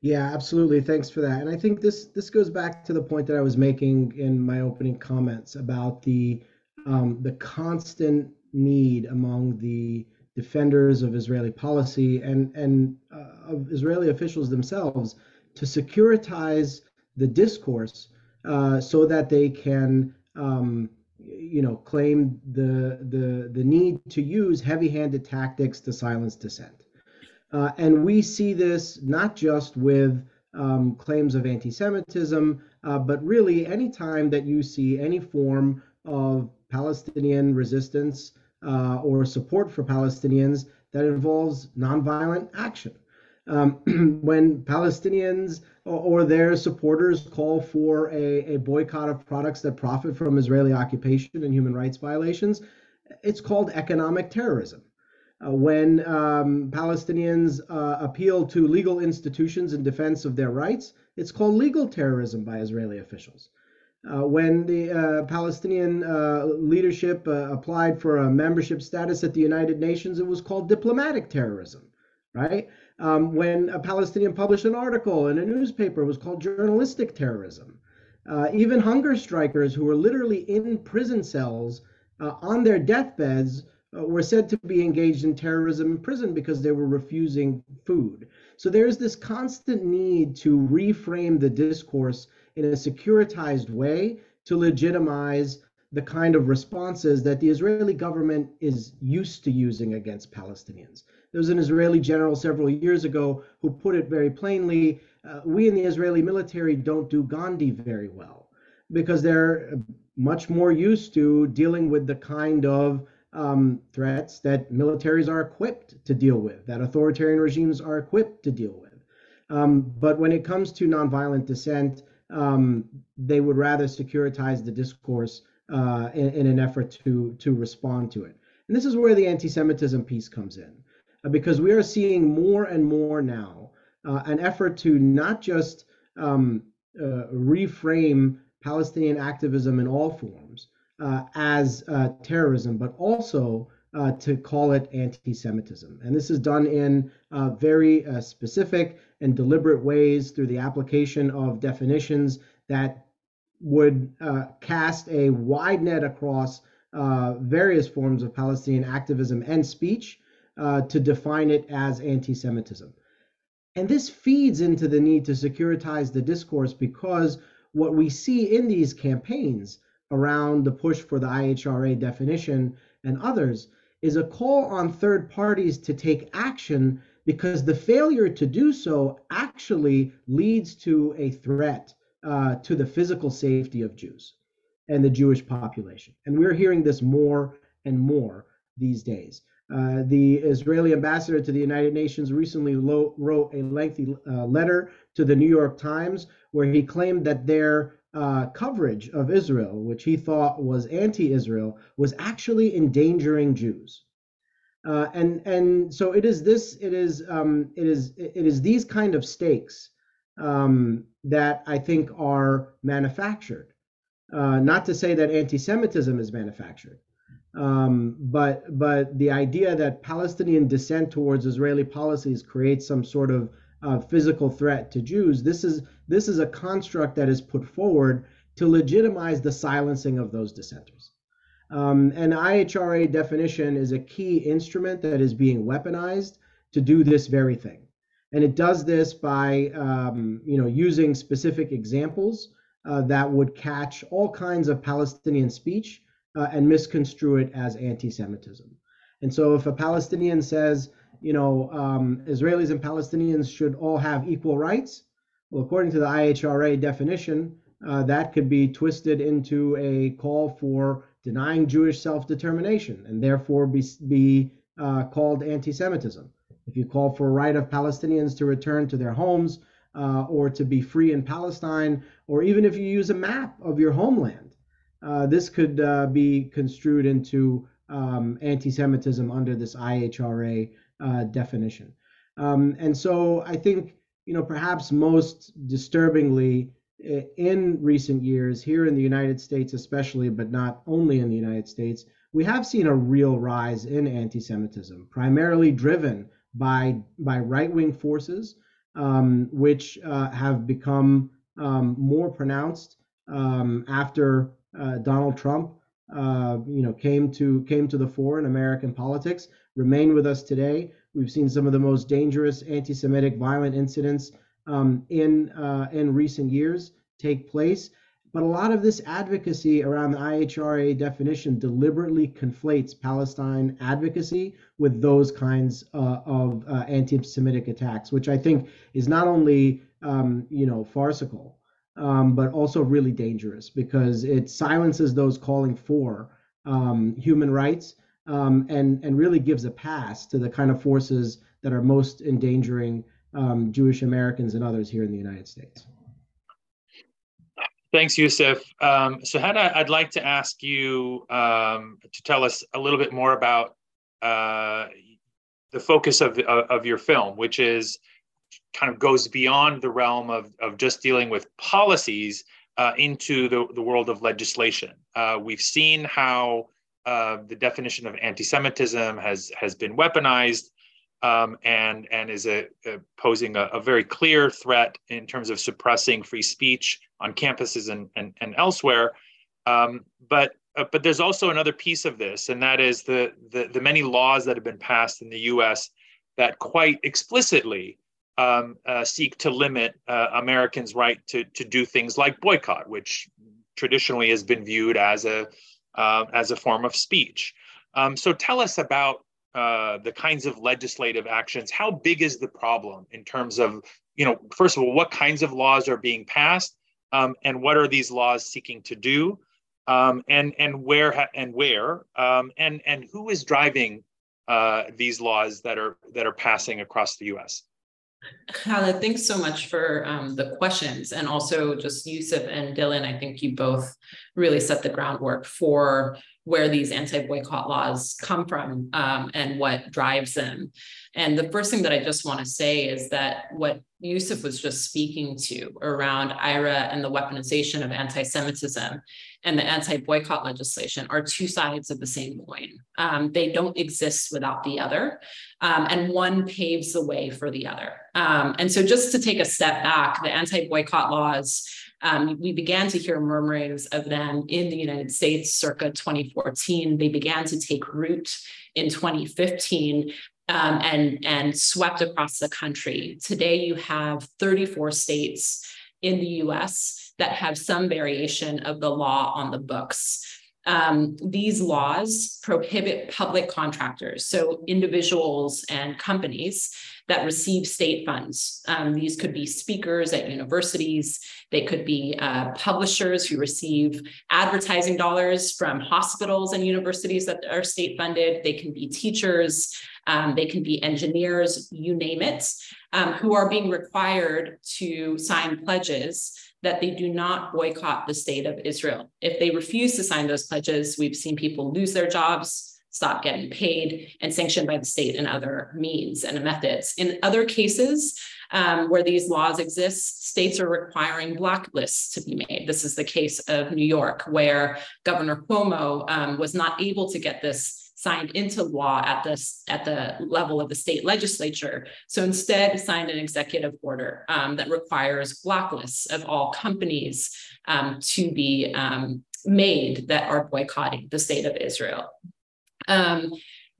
Yeah, absolutely. Thanks for that. And I think this this goes back to the point that I was making in my opening comments about the um, the constant need among the defenders of Israeli policy and and uh, of Israeli officials themselves to securitize the discourse uh, so that they can um, you know claim the the the need to use heavy-handed tactics to silence dissent. Uh, and we see this not just with um, claims of anti Semitism, uh, but really any time that you see any form of Palestinian resistance uh, or support for Palestinians that involves nonviolent action. Um, when Palestinians or, or, their supporters call for a, a boycott of products that profit from Israeli occupation and human rights violations, it's called economic terrorism. Uh, when um, Palestinians uh, appeal to legal institutions in defense of their rights, it's called legal terrorism by Israeli officials. Uh, when the uh, Palestinian uh, leadership uh, applied for a membership status at the United Nations, it was called diplomatic terrorism, right? Um, when a Palestinian published an article in a newspaper, it was called journalistic terrorism. even hunger strikers who were literally in prison cells on their deathbeds uh, were said to be engaged in terrorism in prison because they were refusing food. So there's this constant need to reframe the discourse in a securitized way to legitimize the kind of responses that the Israeli government is used to using against Palestinians. There was an Israeli general several years ago who put it very plainly uh, we in the Israeli military don't do Gandhi very well because they're much more used to dealing with the kind of um, threats that militaries are equipped to deal with, that authoritarian regimes are equipped to deal with. Um, but when it comes to nonviolent dissent, um, they would rather securitize the discourse uh, in, in, an effort to to respond to it. And this is where the anti-Semitism piece comes in, uh, because we are seeing more and more now uh, an effort to not just um, uh, reframe Palestinian activism in all forms, uh, as uh, terrorism, but also to call it anti Semitism. And this is done in very specific and deliberate ways through the application of definitions that would uh, cast a wide net across various forms of Palestinian activism and speech to define it as anti Semitism. And this feeds into the need to securitize the discourse because what we see in these campaigns around the push for the IHRA definition and others is a call on third parties to take action because the failure to do so actually leads to a threat uh, to the physical safety of Jews and the Jewish population. And we're hearing this more and more these days. Uh, the Israeli ambassador to the United Nations recently lo- wrote a lengthy uh, letter to the New York Times where he claimed that their uh, coverage of Israel, which he thought was anti-Israel, was actually endangering Jews. Uh, and and so it is this it is um, it is it is these kind of stakes um, that I think are manufactured. Uh, not to say that anti-Semitism is manufactured, um, but but the idea that Palestinian dissent towards Israeli policies creates some sort of uh, physical threat to Jews. This is this is a construct that is put forward to legitimize the silencing of those dissenters. Um, and IHRA definition is a key instrument that is being weaponized to do this very thing. And it does this by um, you know using specific examples uh, that would catch all kinds of Palestinian speech uh, and misconstrue it as anti-Semitism. And so if a Palestinian says, you know, um, Israelis and Palestinians should all have equal rights. Well, according to the IHRA definition, uh, that could be twisted into a call for denying Jewish self-determination and therefore be, be uh, called anti-Semitism. If you call for a right of Palestinians to return to their homes uh, or to be free in Palestine, or even if you use a map of your homeland, uh, this could uh, be construed into um, anti-Semitism under this IHRA uh, definition. Um, and so I think, you know, perhaps most disturbingly in recent years, here in the United States especially, but not only in the United States, we have seen a real rise in anti-Semitism, primarily driven by by right-wing forces um, which uh, have become um, more pronounced um, after uh, Donald Trump, uh, you know, came to came to the fore in American politics, remain with us today. We've seen some of the most dangerous anti-Semitic violent incidents um, in uh, in recent years take place. But a lot of this advocacy around the IHRA definition deliberately conflates Palestine advocacy with those kinds uh, of uh, anti-Semitic attacks, which I think is not only um, you know farcical, um, but also really dangerous because it silences those calling for um, human rights um, and and really gives a pass to the kind of forces that are most endangering um, Jewish Americans and others here in the United States. Thanks, Yousef. Um, so, Hannah, I'd like to ask you um, to tell us a little bit more about uh, the focus of, of, of your film, which is kind of goes beyond the realm of, of just dealing with policies uh, into the, the world of legislation. Uh, we've seen how uh, the definition of anti-Semitism has has been weaponized um, and and is a, a posing a, a, very clear threat in terms of suppressing free speech on campuses and and, and elsewhere. Um, but uh, but there's also another piece of this, and that is the, the the many laws that have been passed in the U.S. that quite explicitly um, uh, seek to limit uh, Americans' right to to do things like boycott, which traditionally has been viewed as a uh, as a form of speech. Um, so tell us about uh, the kinds of legislative actions how big is the problem in terms of you know first of all what kinds of laws are being passed um, and what are these laws seeking to do um, and and where ha- and where um, and and who is driving uh, these laws that are that are passing across the us Khaled, thanks so much for um, the questions and also just Yousef and Dylan. I think you both really set the groundwork for where these anti-boycott laws come from um, and what drives them. And the first thing that I just want to say is that what Yousef was just speaking to around IHRA and the weaponization of anti-Semitism and the anti-boycott legislation are two sides of the same coin. Um, they don't exist without the other, um, and one paves the way for the other. Um, and so just to take a step back, the anti-boycott laws um, we began to hear murmurings of them in the United States circa 2014. They began to take root in 2015 um, and, and swept across the country. Today, you have 34 states in the US that have some variation of the law on the books. Um, these laws prohibit public contractors, so individuals and companies that receive state funds. Um, these could be speakers at universities, they could be uh, publishers who receive advertising dollars from hospitals and universities that are state funded, they can be teachers, um, they can be engineers, you name it, um, who are being required to sign pledges that they do not boycott the state of Israel. If they refuse to sign those pledges, we've seen people lose their jobs, stop getting paid, and sanctioned by the state and other means and methods. In other cases, um, where these laws exist, states are requiring blacklists to be made. This is the case of New York, where Governor Cuomo um, was not able to get this signed into law at this at the level of the state legislature. So instead, signed an executive order um, that requires blacklists of all companies um, to be um, made that are boycotting the state of Israel. Um,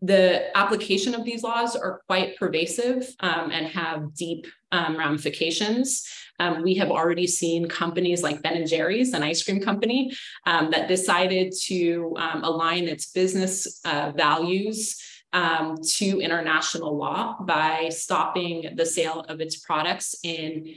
the application of these laws are quite pervasive um, and have deep um, ramifications. Um, we have already seen companies like Ben and Jerry's, an ice cream company, um, that decided to um, align its business uh, values um, to international law by stopping the sale of its products in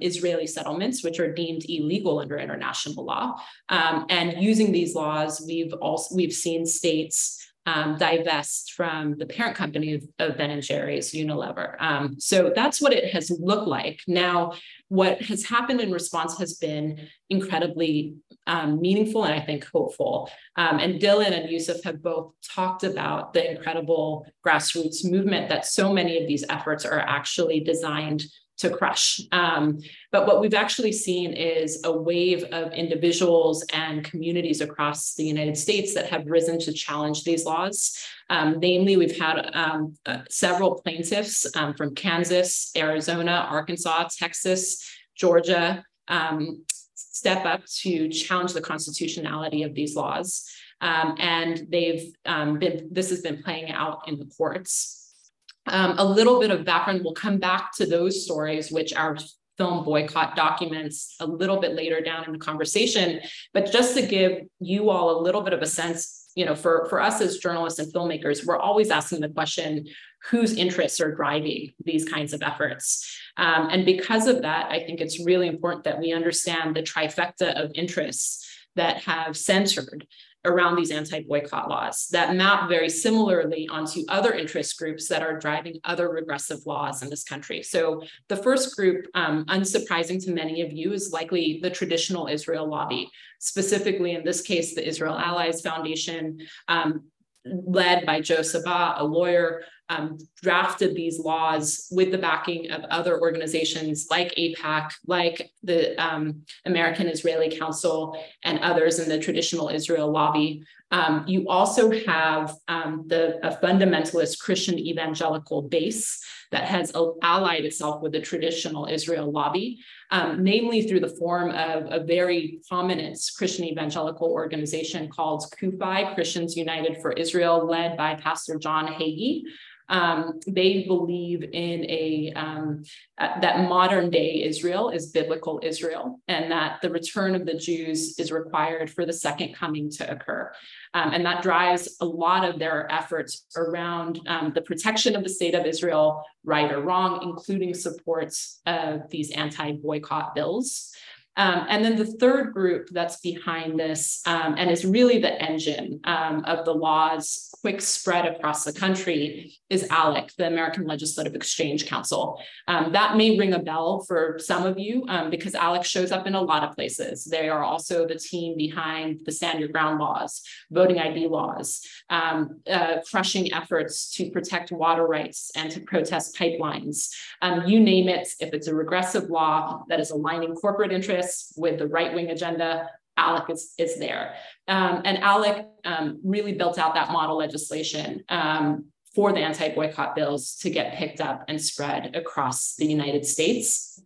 Israeli settlements, which are deemed illegal under international law. And using these laws, we've also we've seen states um, divest from the parent company of, of Ben and Jerry's, Unilever. Um, so that's what it has looked like. Now, what has happened in response has been incredibly um, meaningful and I think hopeful. Um, and Dylan and Yousef have both talked about the incredible grassroots movement that so many of these efforts are actually designed to crush. Um, but what we've actually seen is a wave of individuals and communities across the United States that have risen to challenge these laws. Um, namely, we've had um, uh, several plaintiffs um, from Kansas, Arizona, Arkansas, Texas, Georgia um, step up to challenge the constitutionality of these laws. Um, and they've been, this has been playing out in the courts. Um, a little bit of background, we'll come back to those stories, which our film boycott documents a little bit later down in the conversation. But just to give you all a little bit of a sense, you know, for, for us as journalists and filmmakers, we're always asking the question, whose interests are driving these kinds of efforts? Um, and because of that, I think it's really important that we understand the trifecta of interests that have centered around these anti-boycott laws that map very similarly onto other interest groups that are driving other regressive laws in this country. So the first group, um, unsurprising to many of you, is likely the traditional Israel lobby, specifically in this case, the Israel Allies Foundation, um, led by Joe Sabah, a lawyer um, drafted these laws with the backing of other organizations like AIPAC, like the um, American Israeli Council, and others in the traditional Israel lobby. Um, you also have um, the fundamentalist Christian evangelical base that has allied itself with the traditional Israel lobby, um, namely through the form of a very prominent Christian evangelical organization called CUFI, Christians United for Israel, led by Pastor John Hagee. Um, they believe in a um, uh, that modern day Israel is biblical Israel, and that the return of the Jews is required for the second coming to occur. Um, and that drives a lot of their efforts around um, the protection of the state of Israel, right or wrong, including supports of these anti-boycott bills. Um, and then the third group that's behind this um, and is really the engine um, of the law's quick spread across the country is ALEC, the American Legislative Exchange Council. Um, that may ring a bell for some of you um, because ALEC shows up in a lot of places. They are also the team behind the Stand Your Ground laws, voting ID laws, um, uh, crushing efforts to protect water rights and to protest pipelines. you name it, if it's a regressive law that is aligning corporate interests with the right wing agenda. ALEC is, is there. Um, and ALEC um, really built out that model legislation um, for the anti boycott bills to get picked up and spread across the United States.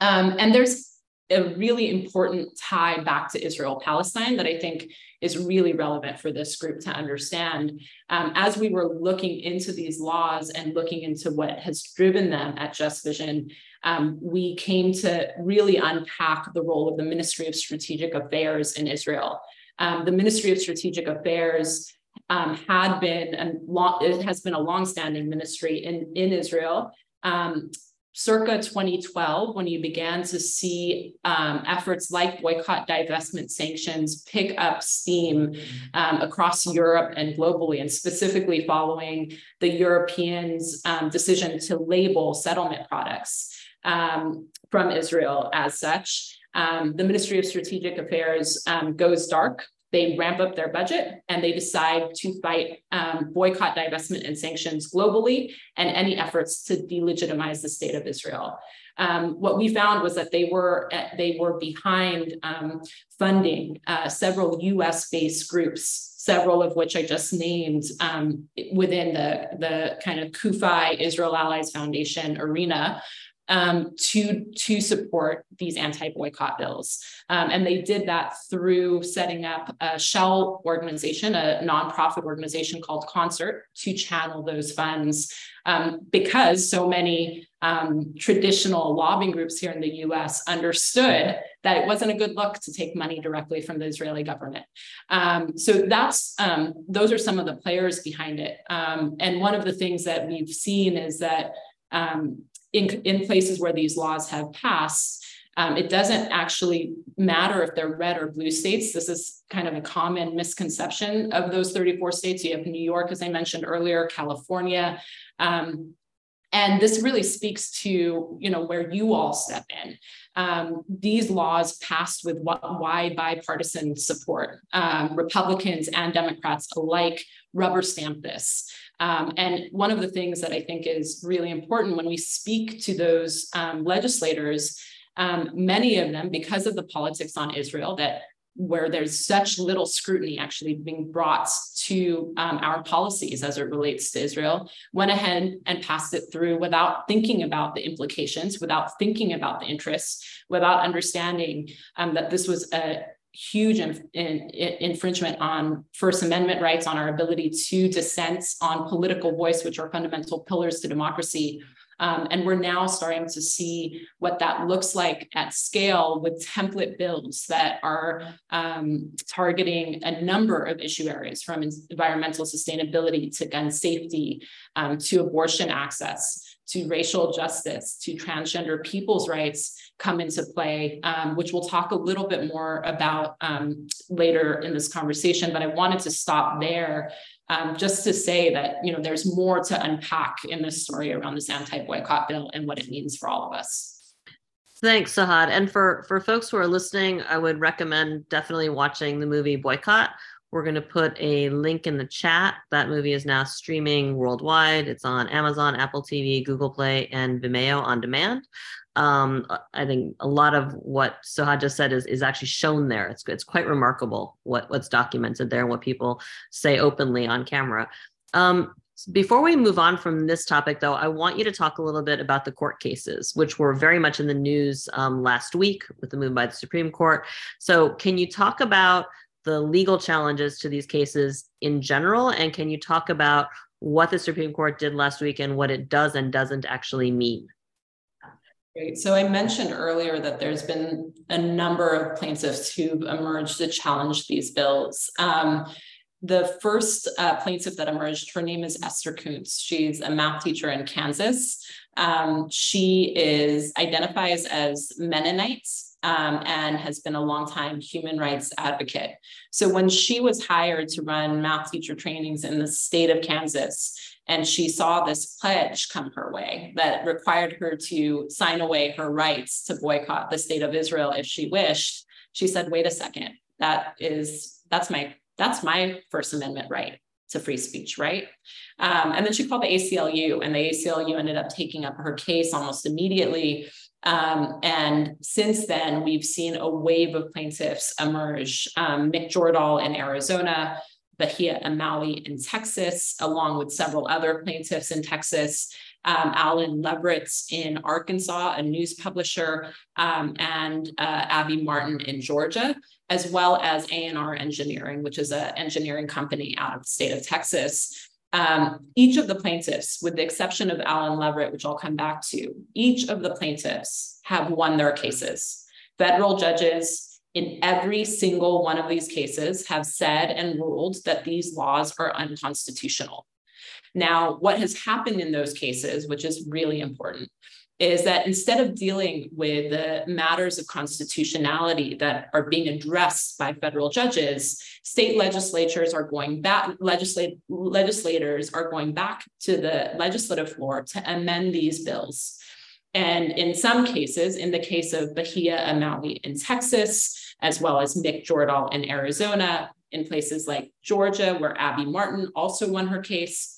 Um, and there's a really important tie back to Israel Palestine that I think is really relevant for this group to understand. Um, as we were looking into these laws and looking into what has driven them at Just Vision, um, we came to really unpack the role of the Ministry of Strategic Affairs in Israel. Um, the Ministry of Strategic Affairs um, had been and long, it has been a longstanding ministry in, in Israel. Um, circa 2012, when you began to see um, efforts like boycott, divestment, sanctions pick up steam um, across Europe and globally, and specifically following the Europeans' um, decision to label settlement products um, from Israel as such. Um, the Ministry of Strategic Affairs um, goes dark. They ramp up their budget and they decide to fight um, boycott, divestment, and sanctions globally and any efforts to delegitimize the state of Israel. Um, what we found was that they were they were behind um, funding uh, several U.S. based groups, several of which I just named um, within the the kind of CUFI Israel Allies Foundation arena um, to, to support these anti-boycott bills. Um, and they did that through setting up a shell organization, a nonprofit organization called Concert to channel those funds um, because so many um, traditional lobbying groups here in the US understood that it wasn't a good look to take money directly from the Israeli government. Um, so that's um, those are some of the players behind it. and one of the things that we've seen is that um, in, in places where these laws have passed, um, it doesn't actually matter if they're red or blue states. This is kind of a common misconception of those 34 states. You have New York, as I mentioned earlier, California. Um, and this really speaks to you know where you all step in um, these laws passed with wide bipartisan support um, republicans and democrats alike rubber stamp this. Um, and one of the things that I think is really important when we speak to those um, legislators, um, many of them, because of the politics on Israel that where there's such little scrutiny actually being brought to um, our policies as it relates to Israel, went ahead and passed it through without thinking about the implications, without thinking about the interests, without understanding um, that this was a huge in, in, in infringement on First Amendment rights, on our ability to dissent, on political voice, which are fundamental pillars to democracy. Um, and we're now starting to see what that looks like at scale with template bills that are um, targeting a number of issue areas from environmental sustainability to gun safety um, to abortion access to racial justice to transgender people's rights come into play, um, which we'll talk a little bit more about um, later in this conversation. But I wanted to stop there um, just to say that you know there's more to unpack in this story around this anti-boycott bill and what it means for all of us. Thanks, Suhad. And for for folks who are listening, I would recommend definitely watching the movie Boycott. We're going to put a link in the chat. That movie is now streaming worldwide. It's on Amazon, Apple TV, Google Play, and Vimeo on demand um, I think a lot of what Suhad just said is, is actually shown there. It's, it's quite remarkable what, what's documented there and what people say openly on camera. Um, before we move on from this topic, though, I want you to talk a little bit about the court cases, which were very much in the news um, last week with the move by the Supreme Court. So, can you talk about the legal challenges to these cases in general? And can you talk about what the Supreme Court did last week and what it does and doesn't actually mean? Great. So I mentioned earlier that there's been a number of plaintiffs who've emerged to challenge these bills. Um, the first uh, plaintiff that emerged, her name is Esther Koontz. She's a math teacher in Kansas. Um, she is identifies as Mennonite um, and has been a long-time human rights advocate. So when she was hired to run math teacher trainings in the state of Kansas, and she saw this pledge come her way that required her to sign away her rights to boycott the state of Israel if she wished. She said, wait a second, that is, that's my, that's my First Amendment right to free speech, right? Um, and then she called the ACLU, and the ACLU ended up taking up her case almost immediately. Um, and since then, we've seen a wave of plaintiffs emerge. Um, Mick Jordahl in Arizona, Bahia Amawi in Texas, along with several other plaintiffs in Texas, um, Alan Leveritt in Arkansas, a news publisher, um, and uh, Abby Martin in Georgia, as well as A&R Engineering, which is an engineering company out of the state of Texas. Um, each of the plaintiffs, with the exception of Alan Leveritt, which I'll come back to, each of the plaintiffs have won their cases. Federal judges in every single one of these cases have said and ruled that these laws are unconstitutional. Now, what has happened in those cases, which is really important, is that instead of dealing with the matters of constitutionality that are being addressed by federal judges, state legislatures are going back, legislate, legislators are going back to the legislative floor to amend these bills. And in some cases, in the case of Bahia Amawi in Texas, as well as Mick Jordahl in Arizona, in places like Georgia, where Abby Martin also won her case.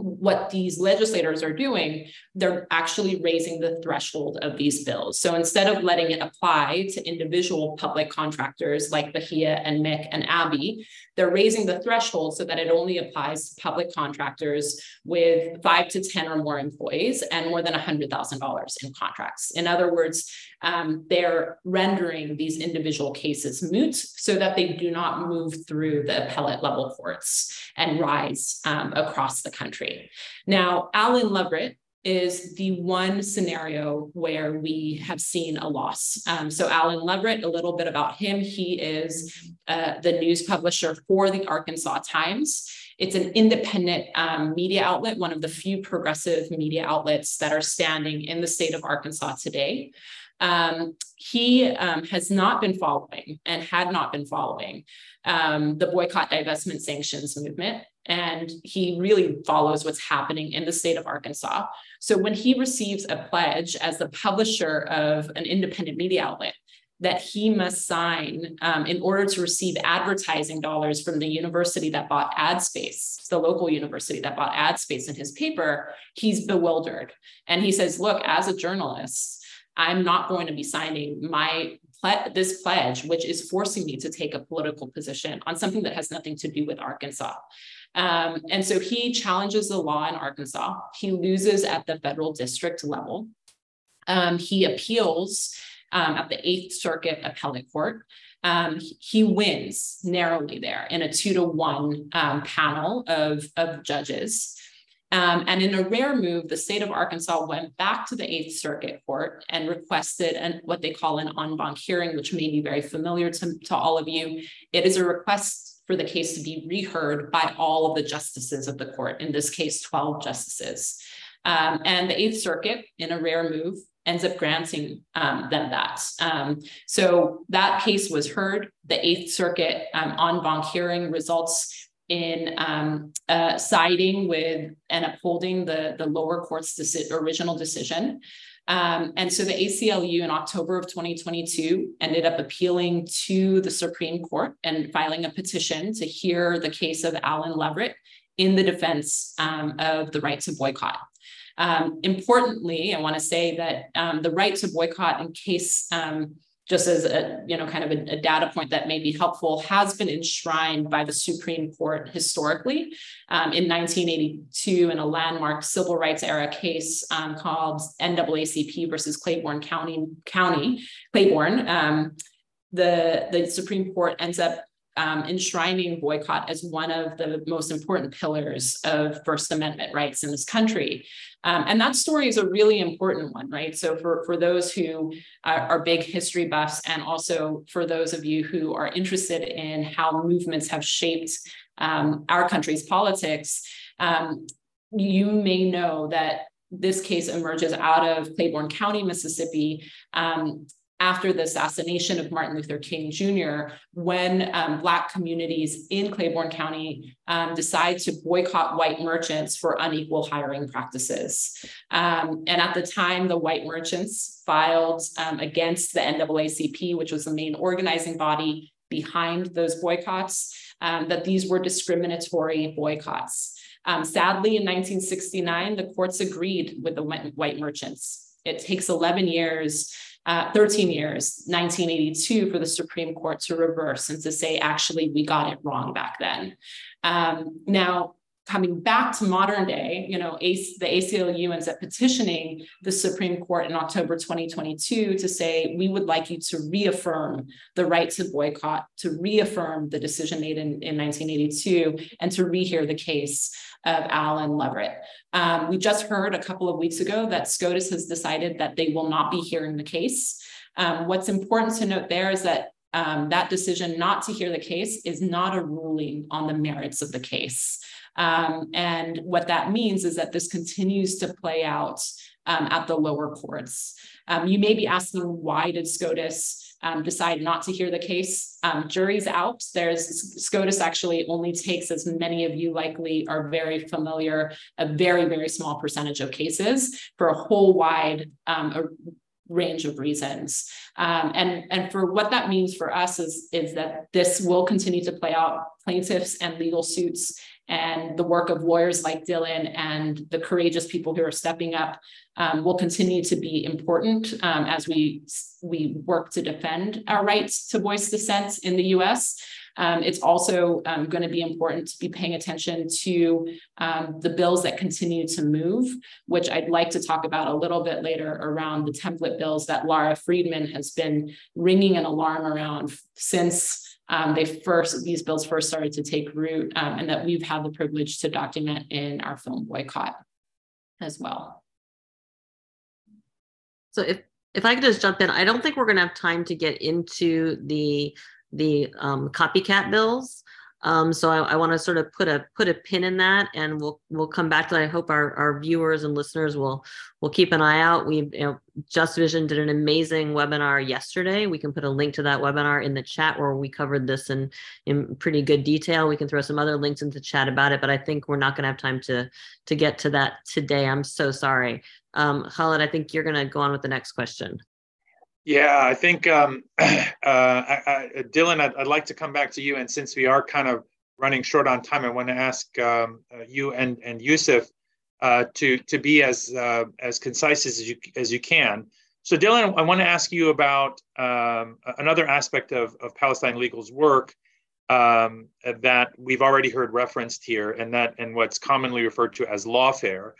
What these legislators are doing, they're actually raising the threshold of these bills. So instead of letting it apply to individual public contractors like Bahia and Mick and Abby, they're raising the threshold so that it only applies to public contractors with five to 10 or more employees and more than $100,000 in contracts. In other words, um, they're rendering these individual cases moot so that they do not move through the appellate level courts and rise um, across the country. Now, Alan Leveritt is the one scenario where we have seen a loss. Um, so Alan Leveritt, a little bit about him. He is uh, the news publisher for the Arkansas Times. It's an independent um, media outlet, one of the few progressive media outlets that are standing in the state of Arkansas today. Um, he um, has not been following and had not been following um, the boycott, divestment, sanctions movement. And he really follows what's happening in the state of Arkansas. So when he receives a pledge as the publisher of an independent media outlet, that he must sign um, in order to receive advertising dollars from the university that bought ad space, the local university that bought ad space in his paper, he's bewildered. And he says, Look, as a journalist, I'm not going to be signing my this pledge, which is forcing me to take a political position on something that has nothing to do with Arkansas. Um, and so he challenges the law in Arkansas. He loses at the federal district level. Um, he appeals um, at the Eighth Circuit Appellate Court. Um, he wins narrowly there in a two to one um, panel of, of judges. Um, and in a rare move, the state of Arkansas went back to the Eighth Circuit Court and requested an, what they call an en banc hearing, which may be very familiar to, to all of you. It is a request for the case to be reheard by all of the justices of the court, in this case, 12 justices. Um, and the Eighth Circuit, in a rare move, ends up granting um, them that. Um, so that case was heard. The Eighth Circuit um, en banc hearing results in uh, siding with and upholding the, the lower court's deci- original decision. Um, and so the ACLU in October of 2022 ended up appealing to the Supreme Court and filing a petition to hear the case of Alan Leveritt in the defense um, of the right to boycott. Um, importantly, I want to say that um, the right to boycott, in case um, just as a you know kind of a, a, data point that may be helpful, has been enshrined by the Supreme Court historically um, in 1982 in a landmark civil rights era case um, called NAACP versus Claiborne County County Claiborne. Um, the the Supreme Court ends up um, enshrining boycott as one of the most important pillars of First Amendment rights in this country. Um, and that story is a really important one, right? So for, for those who are, big history buffs, and also for those of you who are interested in how movements have shaped um, our country's politics, um, you may know that this case emerges out of Claiborne County, Mississippi, um, after the assassination of Martin Luther King Jr., when um, Black communities in Claiborne County um, decide to boycott white merchants for unequal hiring practices. Um, and at the time, the white merchants filed um, against the NAACP, which was the main organizing body behind those boycotts, um, that these were discriminatory boycotts. Um, sadly, in 1969, the courts agreed with the white merchants. It takes 11 years uh, 13 years, 1982, for the Supreme Court to reverse and to say, actually, we got it wrong back then. Um, now, coming back to modern day, you know, the ACLU ends up petitioning the Supreme Court in October 2022 to say, we would like you to reaffirm the right to boycott, to reaffirm the decision made in, in 1982, and to rehear the case of Alan Leveritt. Um, we just heard a couple of weeks ago that SCOTUS has decided that they will not be hearing the case. Um, what's important to note there is that um, that decision not to hear the case is not a ruling on the merits of the case. Um, and what that means is that this continues to play out um, at the lower courts. Um, you may be asking, why did SCOTUS um, decide not to hear the case. Um, jury's out. There's SCOTUS actually only takes, as many of you likely are very familiar, a very, very small percentage of cases for a whole wide um, a range of reasons. Um, and, and for what that means for us is, is that this will continue to play out plaintiffs and legal suits and the work of lawyers like Dylan and the courageous people who are stepping up um, will continue to be important um, as we we work to defend our rights to voice dissent in the U.S. Um, it's also um, going to be important to be paying attention to um, the bills that continue to move, which I'd like to talk about a little bit later around the template bills that Lara Friedman has been ringing an alarm around since um, they first these bills first started to take root um, and that we've had the privilege to document in our film boycott as well. So if if i could just jump in i don't think we're going to have time to get into the the um, copycat bills um, so I, I want to sort of put a put a pin in that, and we'll we'll come back to that. I hope our, our viewers and listeners will will keep an eye out. We you know Just Vision did an amazing webinar yesterday. We can put a link to that webinar in the chat where we covered this in in pretty good detail. We can throw some other links into the chat about it, but I think we're not going to have time to to get to that today. I'm so sorry, um, Khaled. I think you're going to go on with the next question. Yeah, I think um, uh, I, I, Dylan, I'd, I'd, like to come back to you, and since we are kind of running short on time, I want to ask um, uh, you and and Yousef uh, to to be as uh, as concise as you as you can. So, Dylan, I want to ask you about um, another aspect of, of Palestine Legal's work um, that we've already heard referenced here, and that and what's commonly referred to as lawfare.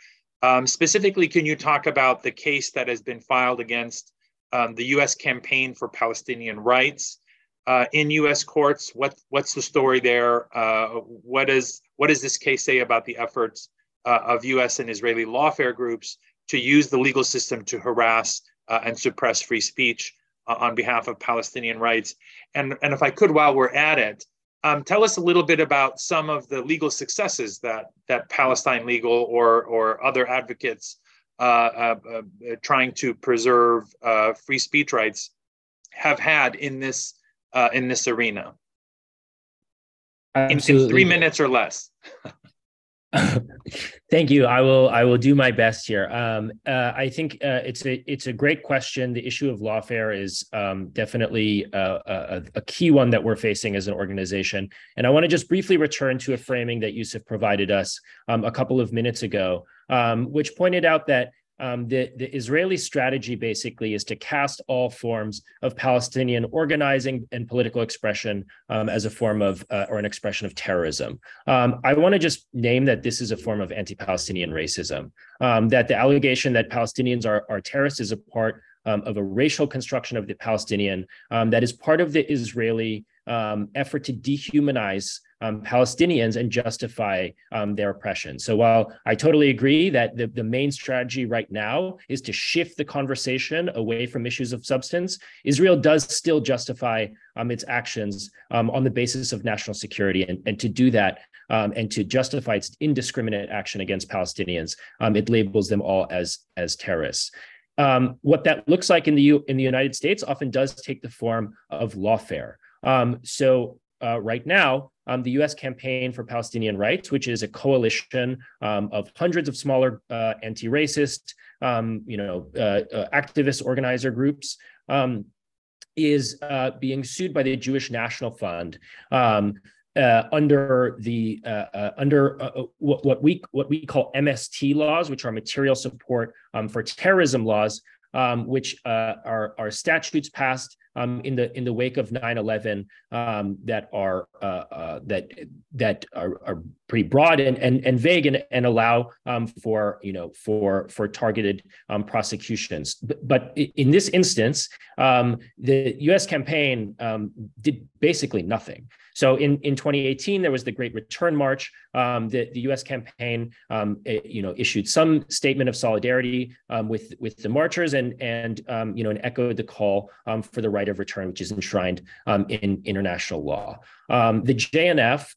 Um, specifically, can you talk about the case that has been filed against um, the U.S. Campaign for Palestinian Rights uh, in U.S. courts? What what's the story there? Uh, what is what does this case say about the efforts uh, of U.S. and Israeli lawfare groups to use the legal system to harass uh, and suppress free speech uh, on behalf of Palestinian rights. And, and if I could, while we're at it, um, tell us a little bit about some of the legal successes that, that Palestine Legal or, or other advocates trying to preserve uh, free speech rights have had in this, in this arena. In, in, three minutes or less. Thank you. I will. I will do my best here. Um, uh, I think uh, it's a it's a great question. The issue of lawfare is um, definitely uh, a, a, key one that we're facing as an organization. And I want to just briefly return to a framing that Yousef provided us um, a couple of minutes ago, um, which pointed out that um, the, the Israeli strategy basically is to cast all forms of Palestinian organizing and political expression um, as a form of uh, or an expression of terrorism. Um, I want to just name that this is a form of anti-Palestinian racism. Um, that the allegation that Palestinians are, are terrorists is a part um, of a racial construction of the Palestinian um, that is part of the Israeli effort to dehumanize um, Palestinians and justify um, their oppression. So while I totally agree that the, the main strategy right now is to shift the conversation away from issues of substance, Israel does still justify um, its actions um, on the basis of national security. And, and to do that um, and to justify its indiscriminate action against Palestinians, um, it labels them all as, as terrorists. Um, what that looks like in the U- in the United States often does take the form of lawfare. Um, so uh, right now, um, the U.S. Campaign for Palestinian Rights, which is a coalition um, of hundreds of smaller uh, anti-racist, um, you know, uh, uh activist organizer groups, um, is uh, being sued by the Jewish National Fund. Um, uh, under the under what, what, we what we call MST laws, which are material support um, for terrorism laws, um, which uh, are, are statutes passed um, in the in the wake of 9/11 um, that are uh, uh, that that are, are, pretty broad and and, and vague and, and allow um, for you know for for targeted um, prosecutions. But, but, in this instance, um, the U.S. campaign did basically nothing. So in, in 2018, there was the Great Return March. Um, the, the U.S. campaign, um, it, you know, issued some statement of solidarity um, with with the marchers and and um, you know and echoed the call um, for the right of return, which is enshrined um, in international law. the JNF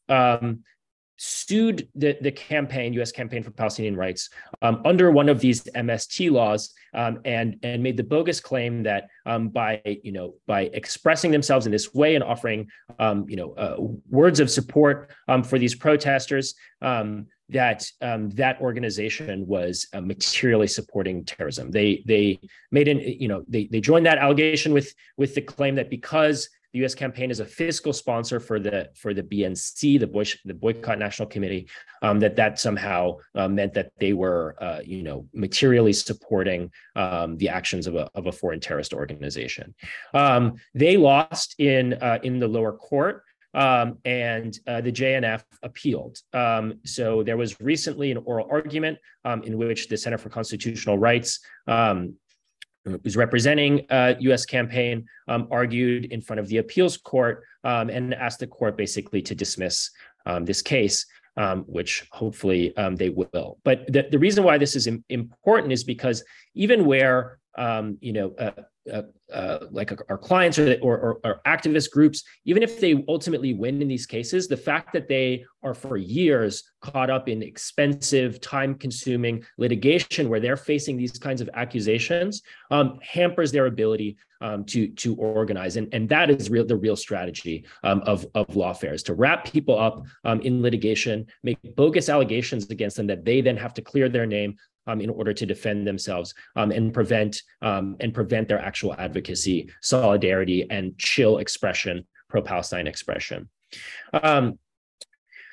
sued the, the campaign, U.S. Campaign for Palestinian Rights, um, under one of these MST laws, um, and and made the bogus claim that um, by you know by expressing themselves in this way and offering um, you know uh, words of support um, for these protesters, um, that that organization was uh, materially supporting terrorism. They they made an you know they they joined that allegation with with the claim that because the U.S. campaign is a fiscal sponsor for the for the BNC, the, Boy, the Boycott National Committee. Um, that that somehow uh, meant that they were, uh, you know, materially supporting um, the actions of a of a foreign terrorist organization. Um, they lost in uh, in the lower court. Um, and uh, the JNF appealed. Um, so there was recently an oral argument um, in which the Center for Constitutional Rights um, who's representing uh, U.S. campaign, um, argued in front of the appeals court um, and asked the court basically to dismiss um, this case, um, which hopefully um, they will. But the, the reason why this is important is because even where um, you know uh, uh, uh, like our clients or, or, or, activist groups, even if they ultimately win in these cases, the fact that they are for years caught up in expensive, time consuming litigation where they're facing these kinds of accusations um, hampers their ability um, to, to organize. And, and that is real, the real strategy um, of, of lawfare to wrap people up um, in litigation, make bogus allegations against them that they then have to clear their name, um, in order to defend themselves um, and prevent um, and prevent their actual advocacy, solidarity, and chill expression, pro-Palestine expression. Um,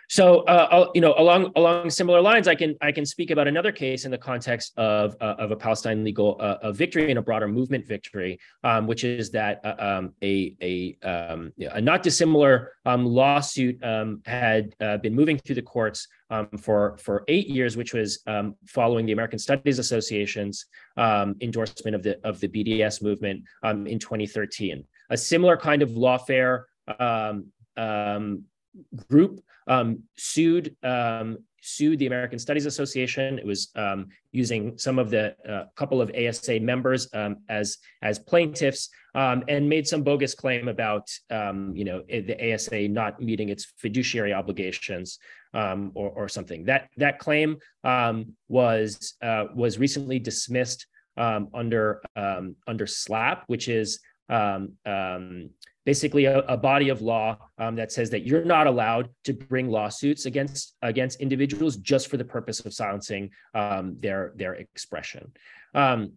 so, uh, you know, along along similar lines, I can I can speak about another case in the context of uh, of a Palestine legal uh, a victory and a broader movement victory, um, which is that uh, um, a a, um, a not dissimilar um, lawsuit um, had uh, been moving through the courts um, for for eight years, which was following the American Studies Association's endorsement of the of the BDS movement in 2013. A similar kind of lawfare group um, sued um, sued the American Studies Association. It was um, using some of the uh, couple of ASA members um, as as plaintiffs um, and made some bogus claim about um, you know the ASA not meeting its fiduciary obligations um, or, or something. That that claim um, was uh, was recently dismissed um, under under SLAPP, which is basically a, a, body of law um, that says that you're not allowed to bring lawsuits against against individuals just for the purpose of silencing um, their their expression. Um,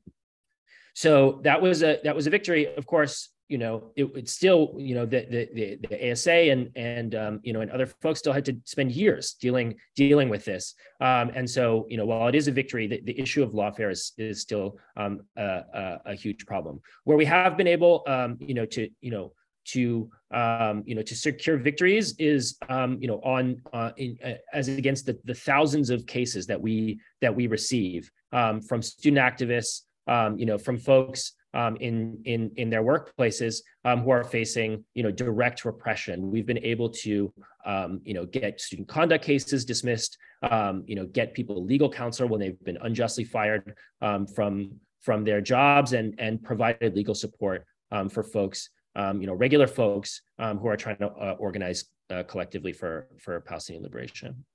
so that was a that was a victory. Of course, you know it, it's still you know the the the, ASA and and um, you know and other folks still had to spend years dealing dealing with this. Um, and so you know while it is a victory, the, the issue of lawfare is is still um, a, a, a, huge problem. Where we have been able you know to you know to um, you know to secure victories is um, you know on uh, in, uh, as against the, the thousands of cases that we that we receive um, from student activists um, you know from folks um, in in in their workplaces um, who are facing you know direct repression. We've been able to you know get student conduct cases dismissed you know get people legal counsel when they've been unjustly fired from from their jobs and and provided legal support for folks um, you know, regular folks um, who are trying to uh, organize uh, collectively for for Palestinian liberation.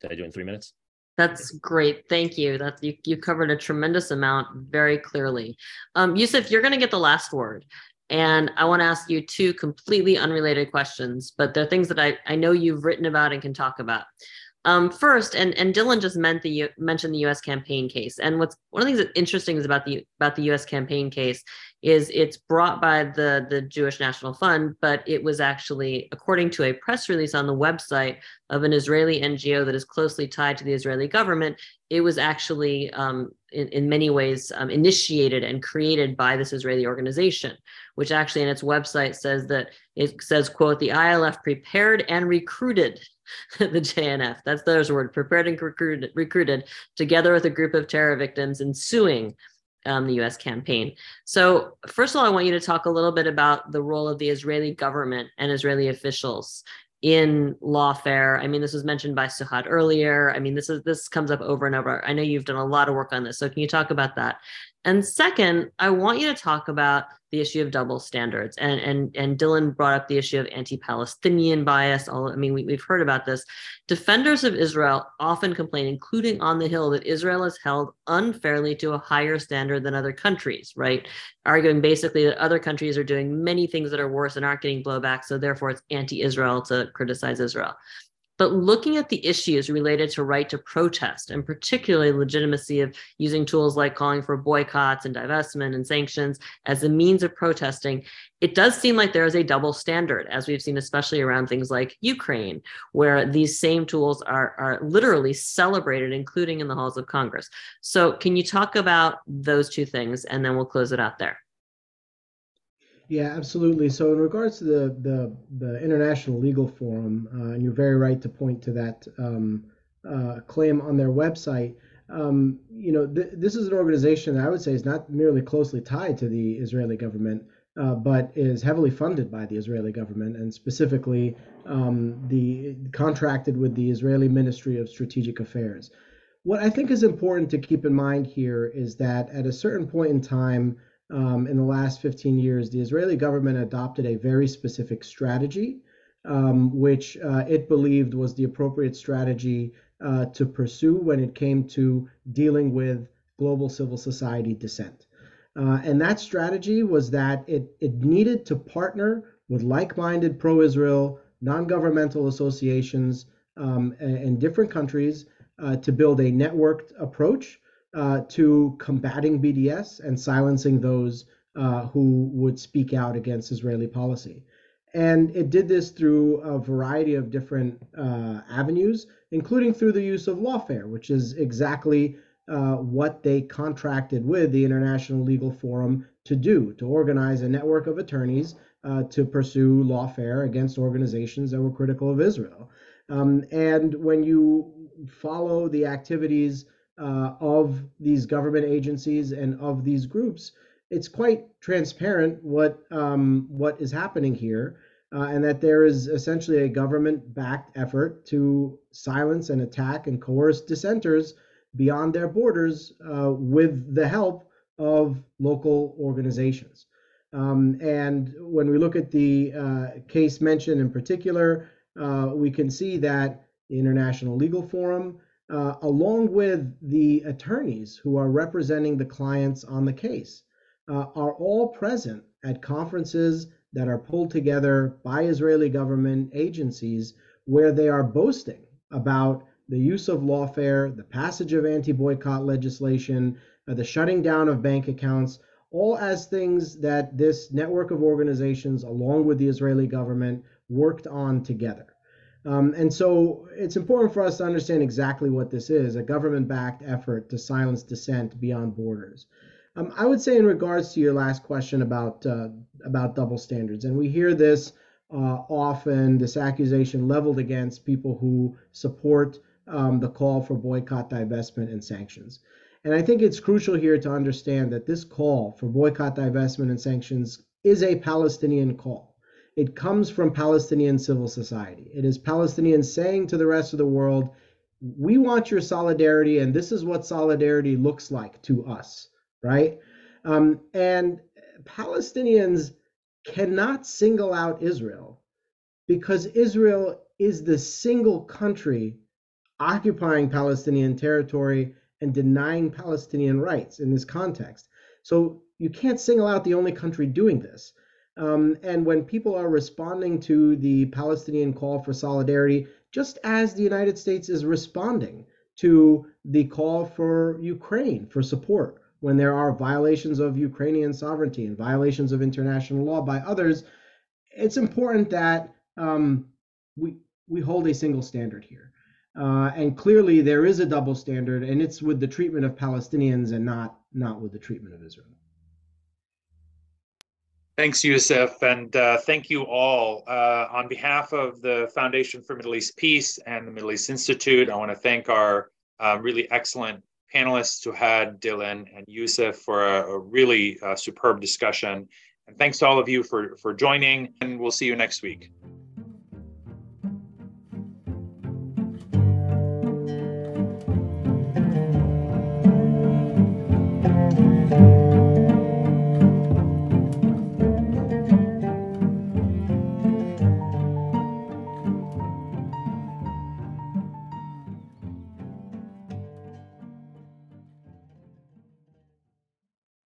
Did I do in three minutes? That's great. Thank you. That's you, you covered a tremendous amount very clearly. Um, Yousef, you're going to get the last word. And I want to ask you two completely unrelated questions, but they're things that I, I know you've written about and can talk about. Um, first, and and Dylan just meant the mentioned the U.S. campaign case, and what's one of the things that's interesting is about the about the U.S. campaign case is it's brought by the the Jewish National Fund, but it was actually, according to a press release on the website of an Israeli NGO that is closely tied to the Israeli government, it was actually um, in, in many ways um, initiated and created by this Israeli organization, which actually in its website says that it says, "quote The ILF prepared and recruited." the JNF. That's the word, prepared and recruited, recruited together with a group of terror victims in suing um, the US campaign. So, first of all, I want you to talk a little bit about the role of the Israeli government and Israeli officials in lawfare. I mean, this was mentioned by Suhad earlier. I mean, this is this comes up over and over. I know you've done a lot of work on this. So can you talk about that? And second, I want you to talk about the issue of double standards. And and and Dylan brought up the issue of anti-Palestinian bias. All I mean, we, we've heard about this. Defenders of Israel often complain, including on the Hill, that Israel is held unfairly to a higher standard than other countries, right? Arguing basically that other countries are doing many things that are worse and aren't getting blowback. So therefore it's anti-Israel to criticize Israel but looking at the issues related to right to protest and particularly legitimacy of using tools like calling for boycotts and divestment and sanctions as a means of protesting it does seem like there is a double standard as we've seen especially around things like ukraine where these same tools are, are literally celebrated including in the halls of congress. So can you talk about those two things and then we'll close it out there yeah, absolutely. So in regards to the the, the International Legal Forum, uh, and you're very right to point to that um, uh, claim on their website. Um, you know, th- this is an organization that I would say is not merely closely tied to the Israeli government, uh, but is heavily funded by the Israeli government, and specifically um, the contracted with the Israeli Ministry of Strategic Affairs. What I think is important to keep in mind here is that at a certain point in time um, in the last 15 years, the Israeli government adopted a very specific strategy, um, which uh, it believed was the appropriate strategy uh, to pursue when it came to dealing with global civil society dissent. Uh, and that strategy was that it, it needed to partner with like minded pro Israel non governmental associations um, in different countries uh, to build a networked approach uh, to combating BDS and silencing those uh, who would speak out against Israeli policy. And it did this through a variety of different uh, avenues, including through the use of lawfare, which is exactly uh, what they contracted with the International Legal Forum to do to organize a network of attorneys uh, to pursue lawfare against organizations that were critical of Israel. Um, and when you follow the activities uh, of these government agencies and of these groups, it's quite transparent what um, what is happening here, uh, and that there is essentially a government-backed effort to silence and attack and coerce dissenters beyond their borders uh, with the help of local organizations. Um, and when we look at the uh, case mentioned in particular, uh, we can see that the International Legal Forum, uh, along with the attorneys who are representing the clients on the case, uh, are all present at conferences that are pulled together by Israeli government agencies where they are boasting about the use of lawfare, the passage of anti boycott legislation, uh, the shutting down of bank accounts, all as things that this network of organizations, along with the Israeli government, worked on together. Um, and so it's important for us to understand exactly what this is a government backed effort to silence dissent beyond borders. Um, I would say, in regards to your last question about, uh, about double standards, and we hear this uh, often, this accusation leveled against people who support um, the call for boycott, divestment, and sanctions. And I think it's crucial here to understand that this call for boycott, divestment, and sanctions is a Palestinian call. It comes from Palestinian civil society. It is Palestinians saying to the rest of the world, we want your solidarity, and this is what solidarity looks like to us, right? Um, and Palestinians cannot single out Israel because Israel is the single country occupying Palestinian territory and denying Palestinian rights in this context. So you can't single out the only country doing this. Um, and when people are responding to the Palestinian call for solidarity, just as the United States is responding to the call for Ukraine for support when there are violations of Ukrainian sovereignty and violations of international law by others, it's important that um, we we hold a single standard here. Uh, and clearly, there is a double standard, and it's with the treatment of Palestinians and not not with the treatment of Israel. Thanks, Yousef, and uh, thank you all. Uh, on behalf of the Foundation for Middle East Peace and the Middle East Institute, I want to thank our uh, really excellent panelists, Suhad, Dylan, and Yousef, for a, a really uh, superb discussion. And thanks to all of you for, for joining, and we'll see you next week.